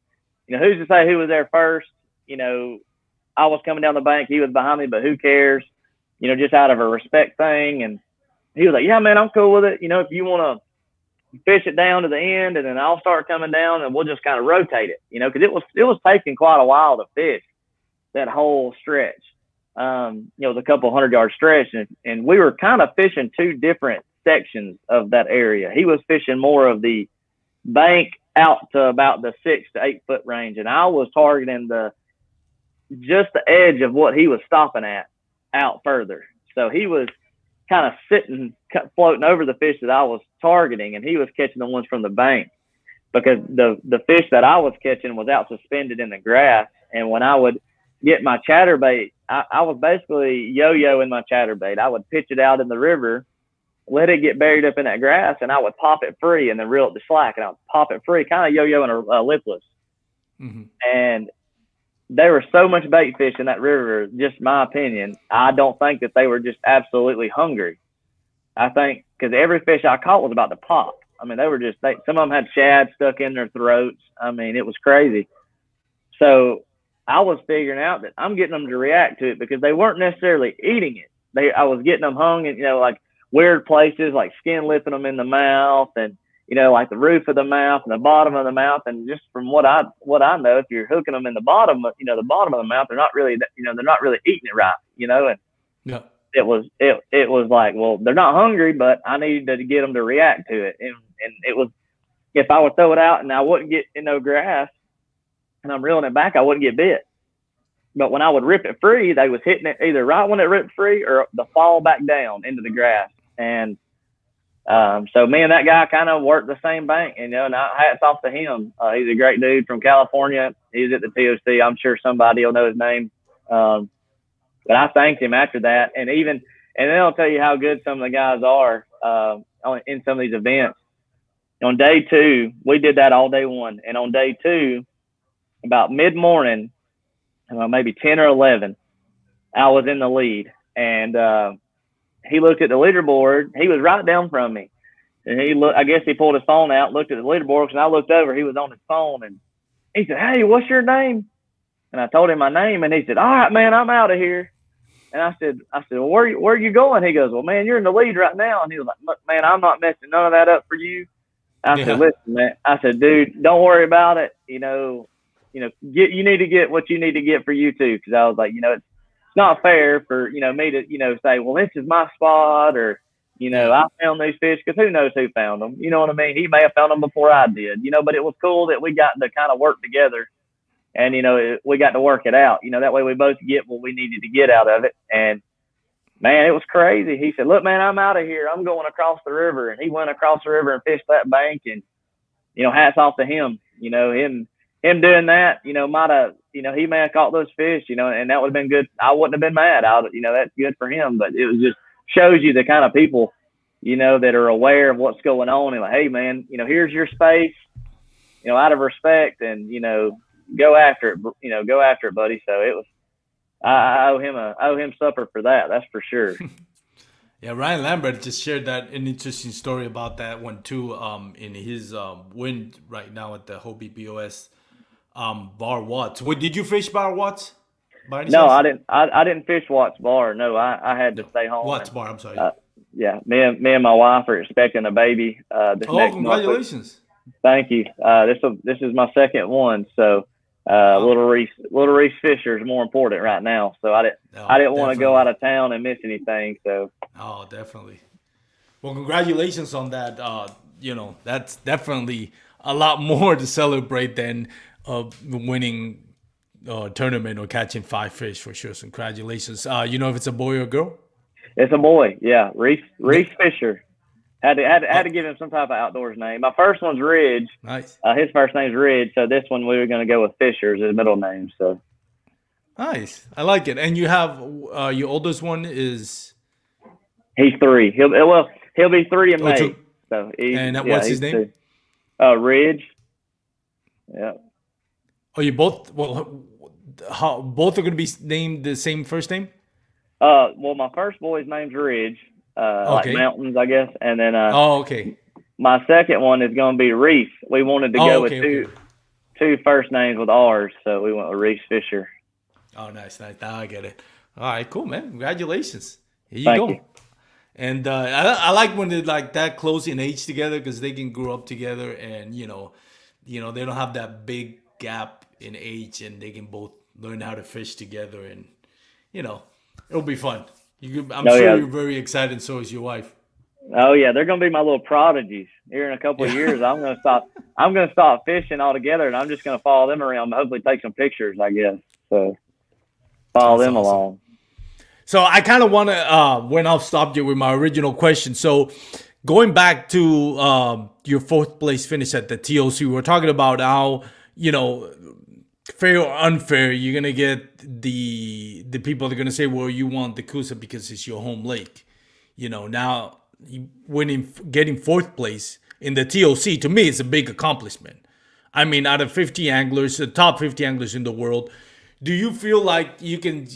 you know who's to say who was there first? You know, I was coming down the bank, he was behind me, but who cares? You know, just out of a respect thing. And he was like, "Yeah, man, I'm cool with it. You know, if you want to fish it down to the end, and then I'll start coming down, and we'll just kind of rotate it. You know, because it was it was taking quite a while to fish that whole stretch. Um, you know, the couple hundred yard stretch, and, and we were kind of fishing two different sections of that area. He was fishing more of the bank out to about the six to eight foot range, and I was targeting the just the edge of what he was stopping at out further. So he was kind of sitting, floating over the fish that I was targeting, and he was catching the ones from the bank because the the fish that I was catching was out suspended in the grass. And when I would get my chatterbait, I, I was basically yo-yoing my chatterbait. I would pitch it out in the river, let it get buried up in that grass, and I would pop it free and then reel it to slack, and I would pop it free, kind of yo-yoing a, a lipless. Mhm. And there was so much bait fish in that river. Just my opinion. I don't think that they were just absolutely hungry. I think because every fish I caught was about to pop. I mean, they were just they, some of them had shad stuck in their throats. I mean, it was crazy. So I was figuring out that I'm getting them to react to it because they weren't necessarily eating it. They I was getting them hung in you know like weird places, like skin lipping them in the mouth and you know like the roof of the mouth and the bottom of the mouth. And just from what I what I know, if you're hooking them in the bottom, you know the bottom of the mouth, they're not really you know they're not really eating it right. You know and Yeah. it was it it was like, well, they're not hungry, but I needed to get them to react to it, and and it was if I would throw it out and I wouldn't get in no grass, and I'm reeling it back, I wouldn't get bit. But when I would rip it free, they was hitting it either right when it ripped free or the fall back down into the grass, and um, so me and that guy kind of worked the same bank, you know. And I, hats off to him. Uh, he's a great dude from California. He's at the TOC. I'm sure somebody will know his name. Um, but I thanked him after that, and even and then I'll tell you how good some of the guys are uh, on- in some of these events. On day two, we did that all day one, and on day two, about mid morning, uh, maybe ten or eleven, I was in the lead, and uh, he looked at the leaderboard. He was right down from me, and he looked. I guess he pulled his phone out, looked at the leaderboard, and I looked over. He was on his phone, and he said, "Hey, what's your name?" And I told him my name, and he said, "All right, man, I'm out of here." And I said, "I said, well, where you- where you going?" He goes, "Well, man, you're in the lead right now." And he was like, "Look, man, I'm not messing none of that up for you." I Yeah. said, "Listen, man," I said, "Dude, don't worry about it. You know, you know, get you need to get what you need to get for you too." Because I was like, you know, it's it's not fair for you know me to you know say, "Well, this is my spot," or you know, I found these fish because who knows who found them? You know what I mean? He may have found them before I did, you know. But it was cool that we got to kind of work together, and you know, it, we got to work it out. You know, that way we both get what we needed to get out of it. And man, it was crazy. He said, "Look, man, I'm out of here. I'm going across the river," and he went across the river and fished that bank. And you know, hats off to him. You know, him him doing that. You know, might have you know he may have caught those fish. You know, and that would have been good. I wouldn't have been mad. I you know that's good for him. But it was just shows you the kind of people you know that are aware of what's going on and like, hey man, you know, here's your space. You know, out of respect and you know, go after it. You know, go after it, buddy. So it was. I, I owe him a I owe him supper for that. That's for sure. [LAUGHS] Yeah, Ryan Lambert just shared that an interesting story about that one too. Um, in his um win right now at the Hobie BOS, um, Bar Watts. What did you fish Bar Watts? No? I didn't. I, I didn't fish Watts Bar. No, I, I had to stay home. Watts Bar. I'm sorry. Uh, yeah, me and me and my wife are expecting a baby. Uh, this oh, next month. congratulations! Thank you. Uh, this will, this is my second one. So, uh, little Reese little Reese Fisher is more important right now. So I didn't No, I didn't want to go out of town and miss anything. So Oh, definitely. Well, congratulations on that. Uh, you know, that's definitely a lot more to celebrate than uh, winning a tournament or catching five fish for sure. So congratulations. Uh, you know if it's a boy or a girl? it's a boy. Yeah, Reese Reese Fisher. Had to, had to had to give him some type of outdoors name. My first one's Ridge. Nice. Uh, his first name's Ridge. So this one we were going to go with Fisher as his middle name. So Nice. I like it. And you have uh, your oldest one is he's three. He'll well he'll be three in Oh, May. two. So And yeah, what's his name? two. Uh, Ridge. Yeah. Oh you both well how both are gonna be named the same first name? Uh, well, my first boy's name's Ridge. Uh, Okay. like mountains, I guess. And then uh, Oh okay. my second one is going to be Reese. We wanted to Oh, go okay, with two okay. two first names with ours, so we went with Reese Fisher. Oh, nice, nice. Now I get it. All right, cool, man. Congratulations. Here you Thank go. you. And uh, I, I like when they're like that close in age together because they can grow up together, and you know, you know, they don't have that big gap in age, and they can both learn how to fish together, and you know, it'll be fun. You, I'm Oh, sure yeah. you're very excited. and So is your wife. Oh yeah, they're going to be my little prodigies here in a couple of years. I'm going to stop. I'm going to stop fishing altogether, and I'm just going to follow them around. Hopefully, take some pictures. I guess so. Follow That's them awesome. along. So I kind of want to, uh, when I've stopped you with my original question. So going back to um, your fourth place finish at the TOC, we were talking about how, you know, fair or unfair, you're gonna get the the people that are gonna say, "Well, you want the Coosa because it's your home lake." You know, now winning, getting fourth place in the TOC to me is a big accomplishment. I mean, out of 50 anglers, the top 50 anglers in the world, do you feel like you can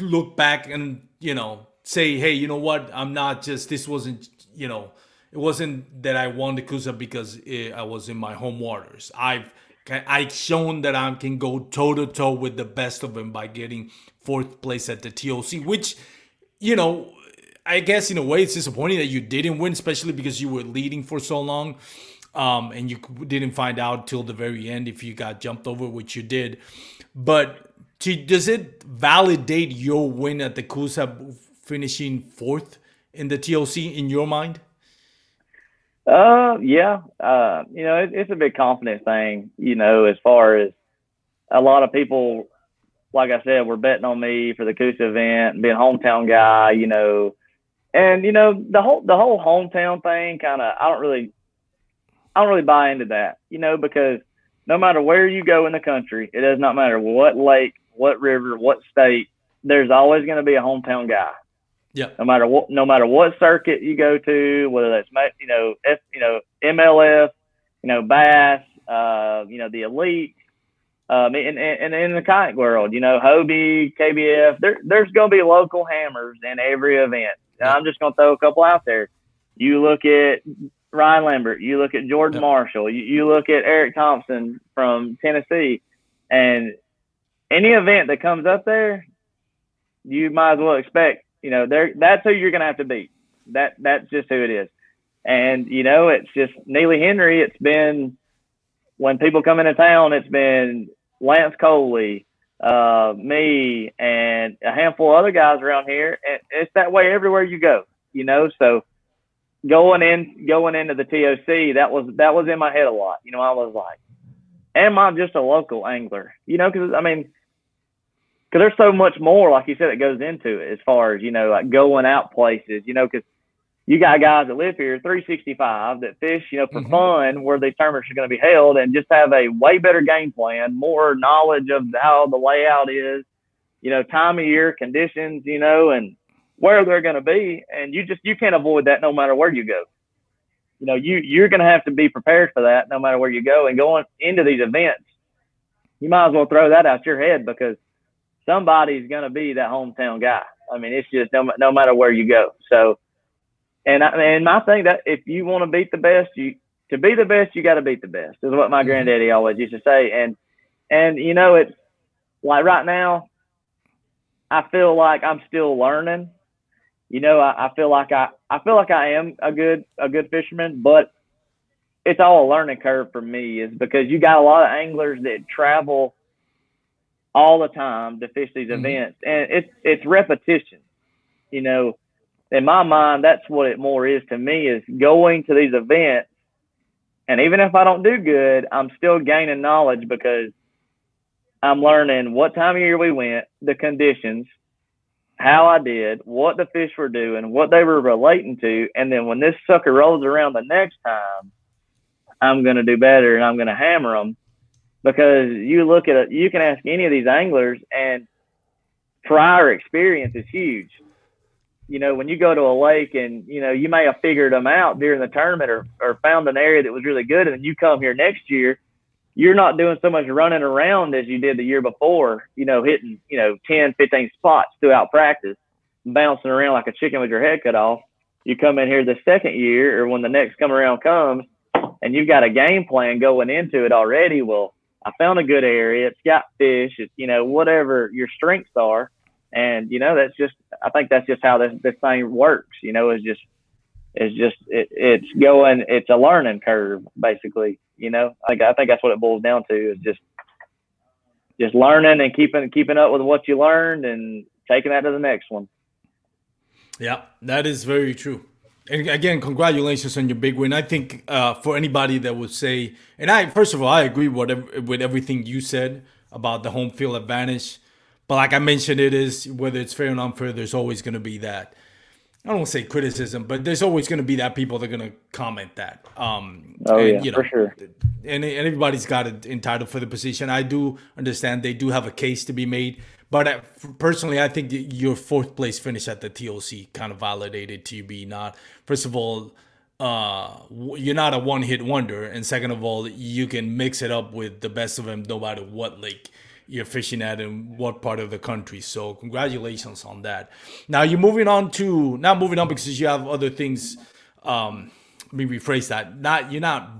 look back and you know say, "Hey, you know what? I'm not just this wasn't you know." It wasn't that I won the Coosa because it, I was in my home waters. I've I've shown that I can go toe to toe with the best of them by getting fourth place at the TOC, which, you know, I guess in a way it's disappointing that you didn't win, especially because you were leading for so long. Um, and you didn't find out till the very end if you got jumped over, which you did. But to, does it validate your win at the Coosa finishing fourth in the TOC in your mind? Uh, yeah. Uh, you know, it, it's a big confidence thing. You know, as far as a lot of people, like I said, were betting on me for the Coosa event, being hometown guy. You know, and you know the whole the whole hometown thing. Kind of, I don't really, I don't really buy into that. You know, because no matter where you go in the country, it does not matter what lake, what river, what state. There's always going to be a hometown guy. Yeah. No matter what, no matter what circuit you go to, whether that's you know F, you know MLF, you know Bass, uh, you know the elite, um, and, and, and in the kayak world, you know Hobie, KBF, there, there's going to be local hammers in every event. Yeah. I'm just going to throw a couple out there. You look at Ryan Lambert, you look at Jordan yeah. Marshall, you, you look at Eric Thompson from Tennessee, and any event that comes up there, you might as well expect you know, there that's who you're going to have to beat. That that's just who it is. And you know, it's just Neely Henry. It's been when people come into town, it's been Lance Coley, uh, me, and a handful of other guys around here. And it's that way everywhere you go. You know, so going in going into the TOC, that was that was in my head a lot. You know, I was like, am I just a local angler? You know, because I mean, because there's so much more, like you said, that goes into it as far as you know, like going out places. You know, because you got guys that live here 365 that fish, you know, for mm-hmm. fun where these tournaments are going to be held, and just have a way better game plan, more knowledge of how the layout is, you know, time of year, conditions, you know, and where they're going to be, and you just you can't avoid that no matter where you go. You know, you you're going to have to be prepared for that no matter where you go, and going into these events, you might as well throw that out your head because somebody's going to be that hometown guy. I mean, it's just no, no matter where you go. So, and I, and my thing that if you want to beat the best, you to be the best, you got to beat the best. Is what my mm-hmm. granddaddy always used to say. And and you know, it's like right now, I feel like I'm still learning. You know, I, I feel like I I feel like I am a good a good fisherman, but it's all a learning curve for me. Is because you got a lot of anglers that travel all the time to fish these mm-hmm. events, and it's it's repetition. You know, in my mind, that's what it more is to me is going to these events, and even if I don't do good, I'm still gaining knowledge because I'm learning what time of year we went, the conditions, how I did, what the fish were doing, what they were relating to, and then when this sucker rolls around the next time, I'm gonna do better and I'm gonna hammer them because you look at it, you can ask any of these anglers, and prior experience is huge. You know, when you go to a lake and you know you may have figured them out during the tournament or, or found an area that was really good, and then you come here next year, you're not doing so much running around as you did the year before. You know, hitting you know 10, 15 spots throughout practice, bouncing around like a chicken with your head cut off. You come in here the second year, or when the next come around comes, and you've got a game plan going into it already. Well, I found a good area. It's got fish. It's you know whatever your strengths are, and you know that's just I think that's just how this this thing works. You know, it's just it's just it, it's going. It's a learning curve basically. You know, I think I think that's what it boils down to is just just learning and keeping keeping up with what you learned and taking that to the next one. Yeah, that is very true and again, congratulations on your big win. I think uh, for anybody that would say, and I first of all, I agree with with everything you said about the home field advantage. But like I mentioned, it is whether it's fair or unfair. There's always going to be that. I don't want to say criticism, but there's always going to be that people that are going to comment that. Um, Oh and, yeah, you know, for sure. and, and everybody's got it entitled for the position. I do understand they do have a case to be made, but uh, personally, I think your fourth place finish at the TOC kind of validated to be not. First of all, uh, you're not a one hit wonder, and second of all, you can mix it up with the best of them, no matter what lake you're fishing at and what part of the country. So congratulations on that. Now you're moving on to not moving on because you have other things. Um, let me rephrase that. Not you're not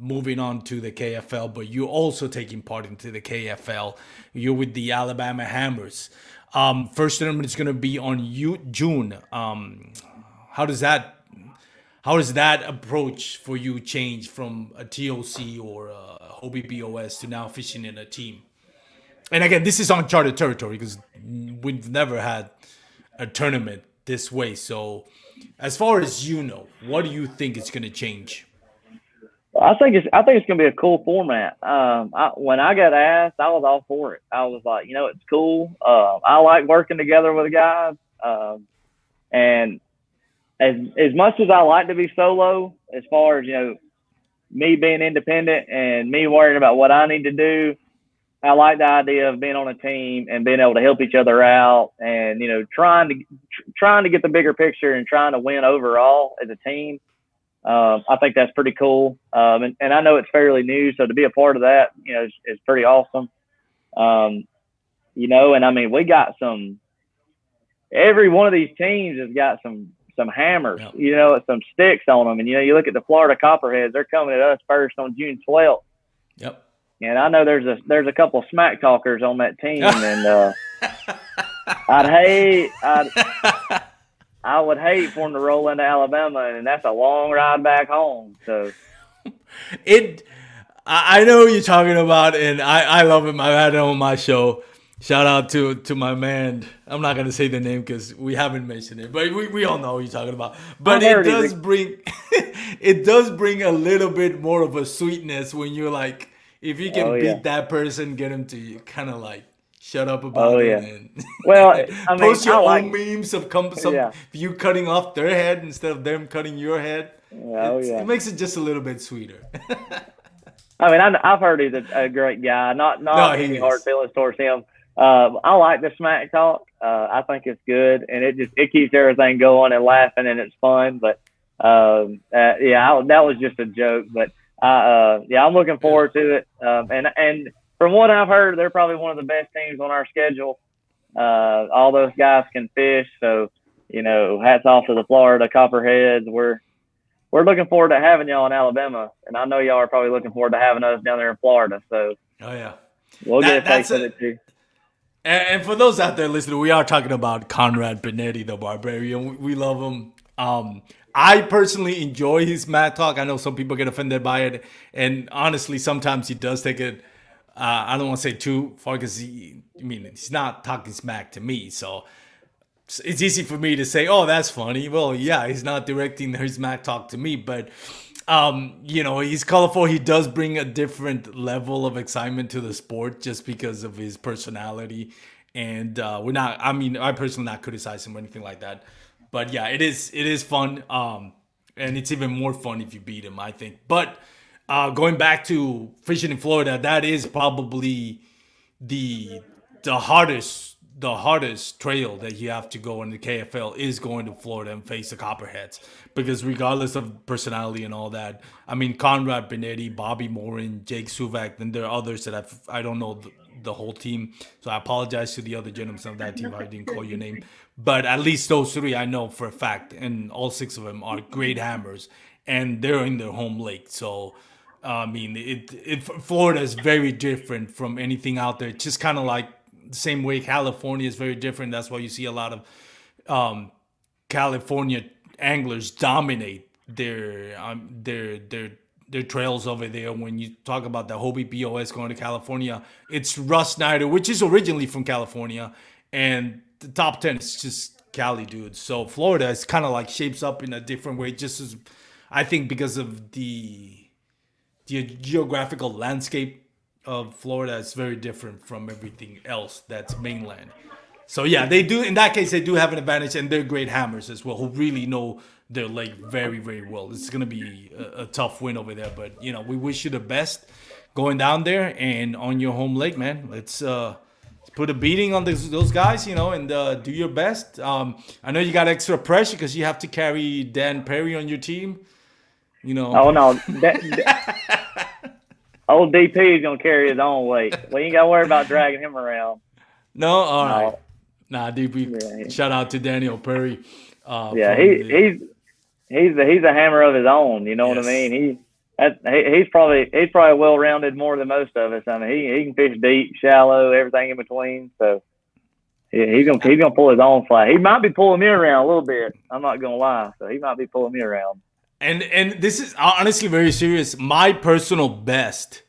moving on to the KFL, but you're also taking part into the KFL. You're with the Alabama Hammers. Um, first tournament is going to be on you, June. Um, how does that how does that approach for you change from a TOC or a Hobie BOS to now fishing in a team? And again, this is uncharted territory because we've never had a tournament this way. So, as far as you know, what do you think is going to change? I think it's I think it's gonna be a cool format. Um, I, when I got asked, I was all for it. I was like, you know, it's cool. Uh, I like working together with guys. Um, and as as much as I like to be solo, as far as you know, me being independent and me worrying about what I need to do, I like the idea of being on a team and being able to help each other out, and you know, trying to tr- trying to get the bigger picture and trying to win overall as a team. Um, I think that's pretty cool. Um, and, and I know it's fairly new, so to be a part of that, you know, is, is pretty awesome. Um, you know, and I mean, we got some. Every one of these teams has got some some hammers, Yeah. you know, some sticks on them. And you know, you look at the Florida Copperheads; they're coming at us first on June twelfth. Yep. And I know there's a there's a couple of smack talkers on that team, [LAUGHS] and uh, I'd hate I'd, [LAUGHS] I would hate for him to roll into Alabama, and that's a long ride back home. So [LAUGHS] It. I know what you're talking about, and I, I love him. I've had him on my show. Shout out to to my man. I'm not gonna say the name because we haven't mentioned it, but we, we all know who you're talking about. But it does bring [LAUGHS] it does bring a little bit more of a sweetness when you're like, if you can Oh, beat yeah. that person, get him to you, kind of like shut up about Oh, it yeah. and [LAUGHS] Well, I mean, post your I own memes of come some Yeah. you cutting off their head instead of them cutting your head. oh It's- yeah. It makes it just a little bit sweeter. [LAUGHS] I mean, I, I've heard he's a, a great guy. Not not No, any is. hard feelings towards him. Uh, I like the smack talk. Uh, I think it's good, and it just it keeps everything going and laughing, and it's fun. But um, uh, yeah, I, that was just a joke. But uh, uh, yeah, I'm looking forward to it. Um, and and from what I've heard, they're probably one of the best teams on our schedule. Uh, all those guys can fish, so you know, hats off to the Florida Copperheads. We're we're looking forward to having y'all in Alabama, and I know y'all are probably looking forward to having us down there in Florida. So oh yeah. we'll That- get a taste of it too. And, for those out there listening, we are talking about Conrad Benetti, the barbarian. We, we love him. Um, I personally enjoy his mad talk. I know some people get offended by it, and honestly, sometimes he does take it. Uh, I don't want to say too far because he, I mean, he's not talking smack to me, so it's easy for me to say, "Oh, that's funny." Well, yeah, he's not directing his smack talk to me, but um, you know, he's colorful. He does bring a different level of excitement to the sport just because of his personality. And uh, we're not. I mean, I personally not criticize him or anything like that. But yeah, it is. It is fun. Um, and it's even more fun if you beat him. I think. But uh, going back to fishing in Florida, that is probably the the hardest the hardest trail that you have to go in the KFL is going to Florida and face the Copperheads. Because regardless of personality and all that, I mean Conrad Benetti, Bobby Morin, Jake Suvak, and there are others that I've, I don't know the, the whole team, so I apologize to the other gentlemen of that team. I didn't call your name, but at least those three I know for a fact, and all six of them are great hammers, and they're in their home lake, so. I mean, it, it Florida is very different from anything out there. It's just kind of like the same way California is very different. That's why you see a lot of um, California anglers dominate their um, their their their trails over there. When you talk about the Hobie BOS going to California, it's Russ Snyder, which is originally from California, and the top ten is just Cali dudes. So Florida is kind of like shapes up in a different way, just as I think because of the the geographical landscape of Florida is very different from everything else that's mainland. So yeah, they do. In that case, they do have an advantage, and they're great hammers as well, who really know their lake very, very well. It's gonna be a, a tough win over there, but you know, we wish you the best going down there and on your home lake, man. Let's uh, put a beating on those, those guys, you know, and uh, do your best. Um, I know you got extra pressure because you have to carry Dan Perry on your team. You know. Oh no, that, that, [LAUGHS] old DP is gonna carry his own weight. We ain't gotta worry about dragging him around. No, all no. right. Nah, DP. Yeah. Shout out to Daniel Perry. Uh, yeah, he, the, he's he's a, he's a hammer of his own. You know yes. what I mean? He, that, he he's probably he's probably well rounded more than most of us. I mean, he he can fish deep, shallow, everything in between. So he, he's gonna he's gonna pull his own flag. He might be pulling me around a little bit. I'm not gonna lie. So he might be pulling me around. And and this is honestly very serious. My personal best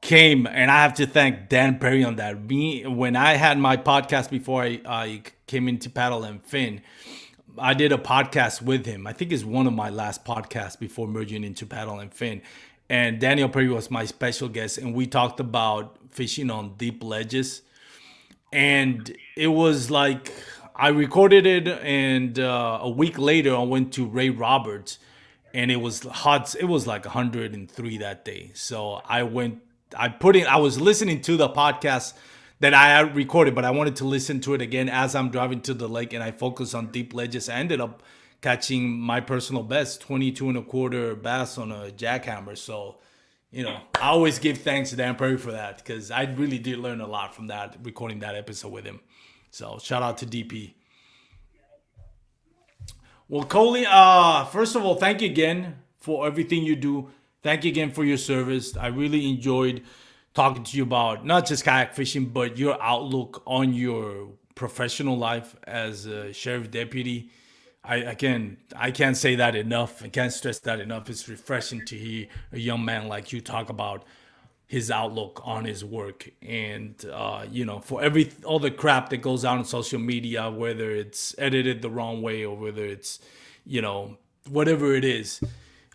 came, and I have to thank Dan Perry on that. Me when I had my podcast before I, I came into paddle and fin, I did a podcast with him. I think it's one of my last podcasts before merging into paddle and fin. And Daniel Perry was my special guest, and we talked about fishing on deep ledges. And it was like I recorded it, and uh, a week later I went to Ray Roberts, and it was hot. It was like 103 that day. So I went I put in I was listening to the podcast that I recorded, but I wanted to listen to it again as I'm driving to the lake and I focused on deep ledges. I ended up catching my personal best 22 and a quarter bass on a jackhammer. So, you know, I always give thanks to Dan Perry for that because I really did learn a lot from that recording that episode with him. So shout out to DP. Well, Coley, uh, first of all, thank you again for everything you do thank you again for your service. I really enjoyed talking to you about not just kayak fishing, but your outlook on your professional life as a sheriff deputy. I again, I can't say that enough. I can't stress that enough. It's refreshing to hear a young man like you talk about his outlook on his work and uh, you know for every all the crap that goes out on social media whether it's edited the wrong way or whether it's you know whatever it is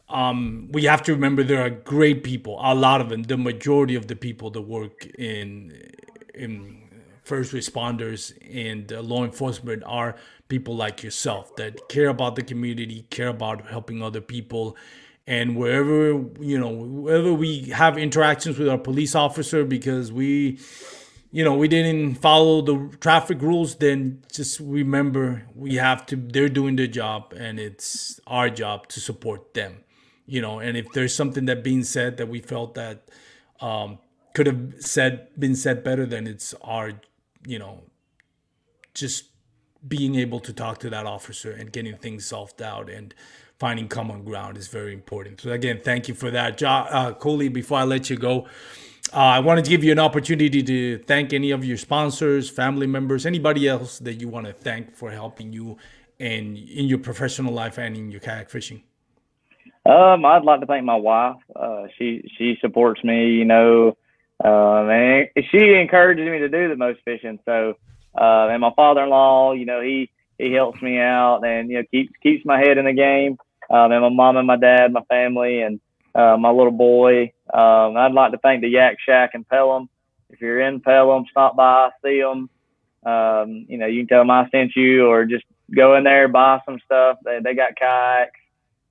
um, we have to remember there are great people, a lot of them, the majority of the people that work in in first responders and uh, law enforcement are people like yourself that care about the community, care about helping other people. And wherever, you know, wherever we have interactions with our police officer because we, you know, we didn't follow the traffic rules, then just remember we have to, they're doing their job and it's our job to support them you know. And if there's something that being said that we felt that um, could have said been said better then it's our you know just being able to talk to that officer and getting things solved out and finding common ground is very important so again thank you for that jo- uh, Coley before I let you go uh, I wanted to give you an opportunity to thank any of your sponsors family members anybody else that you want to thank for helping you and in your professional life and in your kayak fishing um, I'd like to thank my wife. Uh, she she supports me, you know, um, and she encourages me to do the most fishing. So, uh, and my father-in-law, you know, he he helps me out and you know keeps keeps my head in the game. Um, and my mom and my dad, my family, and uh, my little boy. Um, I'd like to thank the Yak Shack in Pelham. If you're in Pelham, stop by, see them. Um, you know, you can tell them I sent you, or just go in there, buy some stuff. They they got kayaks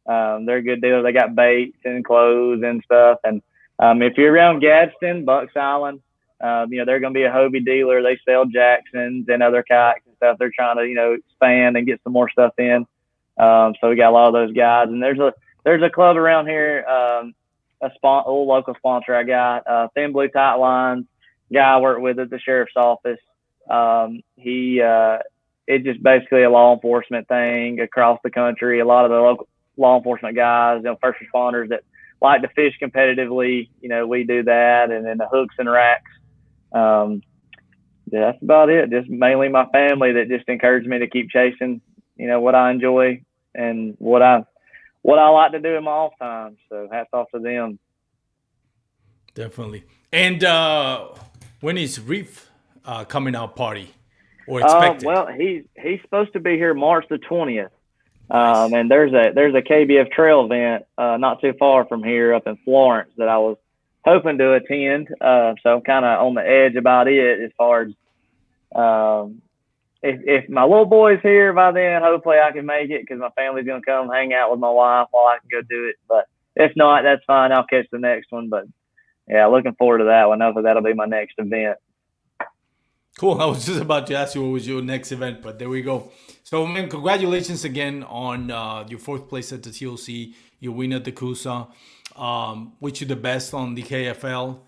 um, they're a good deal. They got baits and clothes and stuff. And um, if you're around Gadsden, Bucks Island, um, you know they're going to be a Hobie dealer. They sell Jacksons and other kayaks and stuff. They're trying to you know expand and get some more stuff in. Um, so we got a lot of those guys. And there's a there's a club around here, um, a spon- old local sponsor I got, uh, Thin Blue Tight Lines. Guy I work with at the sheriff's office. Um, he uh, it's just basically a law enforcement thing across the country. A lot of the local law enforcement guys, you know, first responders that like to fish competitively. You know, we do that, and then the hooks and racks. Um, yeah, that's about it. Just mainly my family that just encouraged me to keep chasing, you know, what I enjoy and what I what I like to do in my off time. So hats off to them. Definitely. And uh, when is Reef uh, coming out party or uh, expected? Uh, well, he's he's supposed to be here March the twentieth. Um, and there's a there's a KBF trail event uh, not too far from here up in Florence that I was hoping to attend. Uh, so I'm kind of on the edge about it as far as um, if, if my little boy's here by then, hopefully I can make it because my family's gonna come hang out with my wife while I can go do it. But if not, that's fine. I'll catch the next one. But yeah, looking forward to that one. Hopefully that'll be my next event. Cool. I was just about to ask you what was your next event, but there we go. So, man, congratulations again on uh, your fourth place at the TOC, your win at the Coosa. Um, wish you the best on the KFL.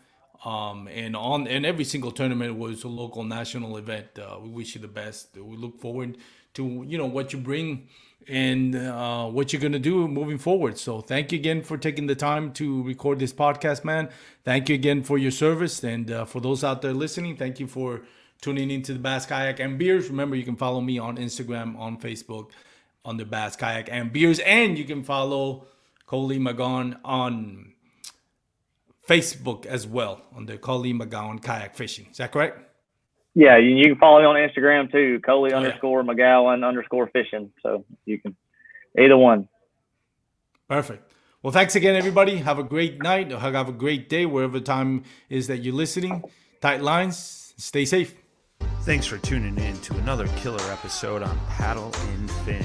Um, and on and every single tournament was a local national event. Uh, we wish you the best. We look forward to you know what you bring and uh, what you're gonna do moving forward. So thank you again for taking the time to record this podcast, man. Thank you again for your service, and uh, for those out there listening, thank you for tuning into the Bass Kayak and Beers. Remember, you can follow me on Instagram, on Facebook, the Bass Kayak and Beers, and you can follow Coley McGowan on Facebook as well on the Coley McGowan Kayak Fishing. Is that correct? Yeah, you, you can follow me on Instagram too, Coley Oh, yeah. underscore McGowan underscore fishing. So you can either one. Perfect. Well, thanks again, everybody. Have a great night. Have a great day, wherever time is that you're listening. Tight lines. Stay safe. Thanks for tuning in to another killer episode on Paddle and Fin.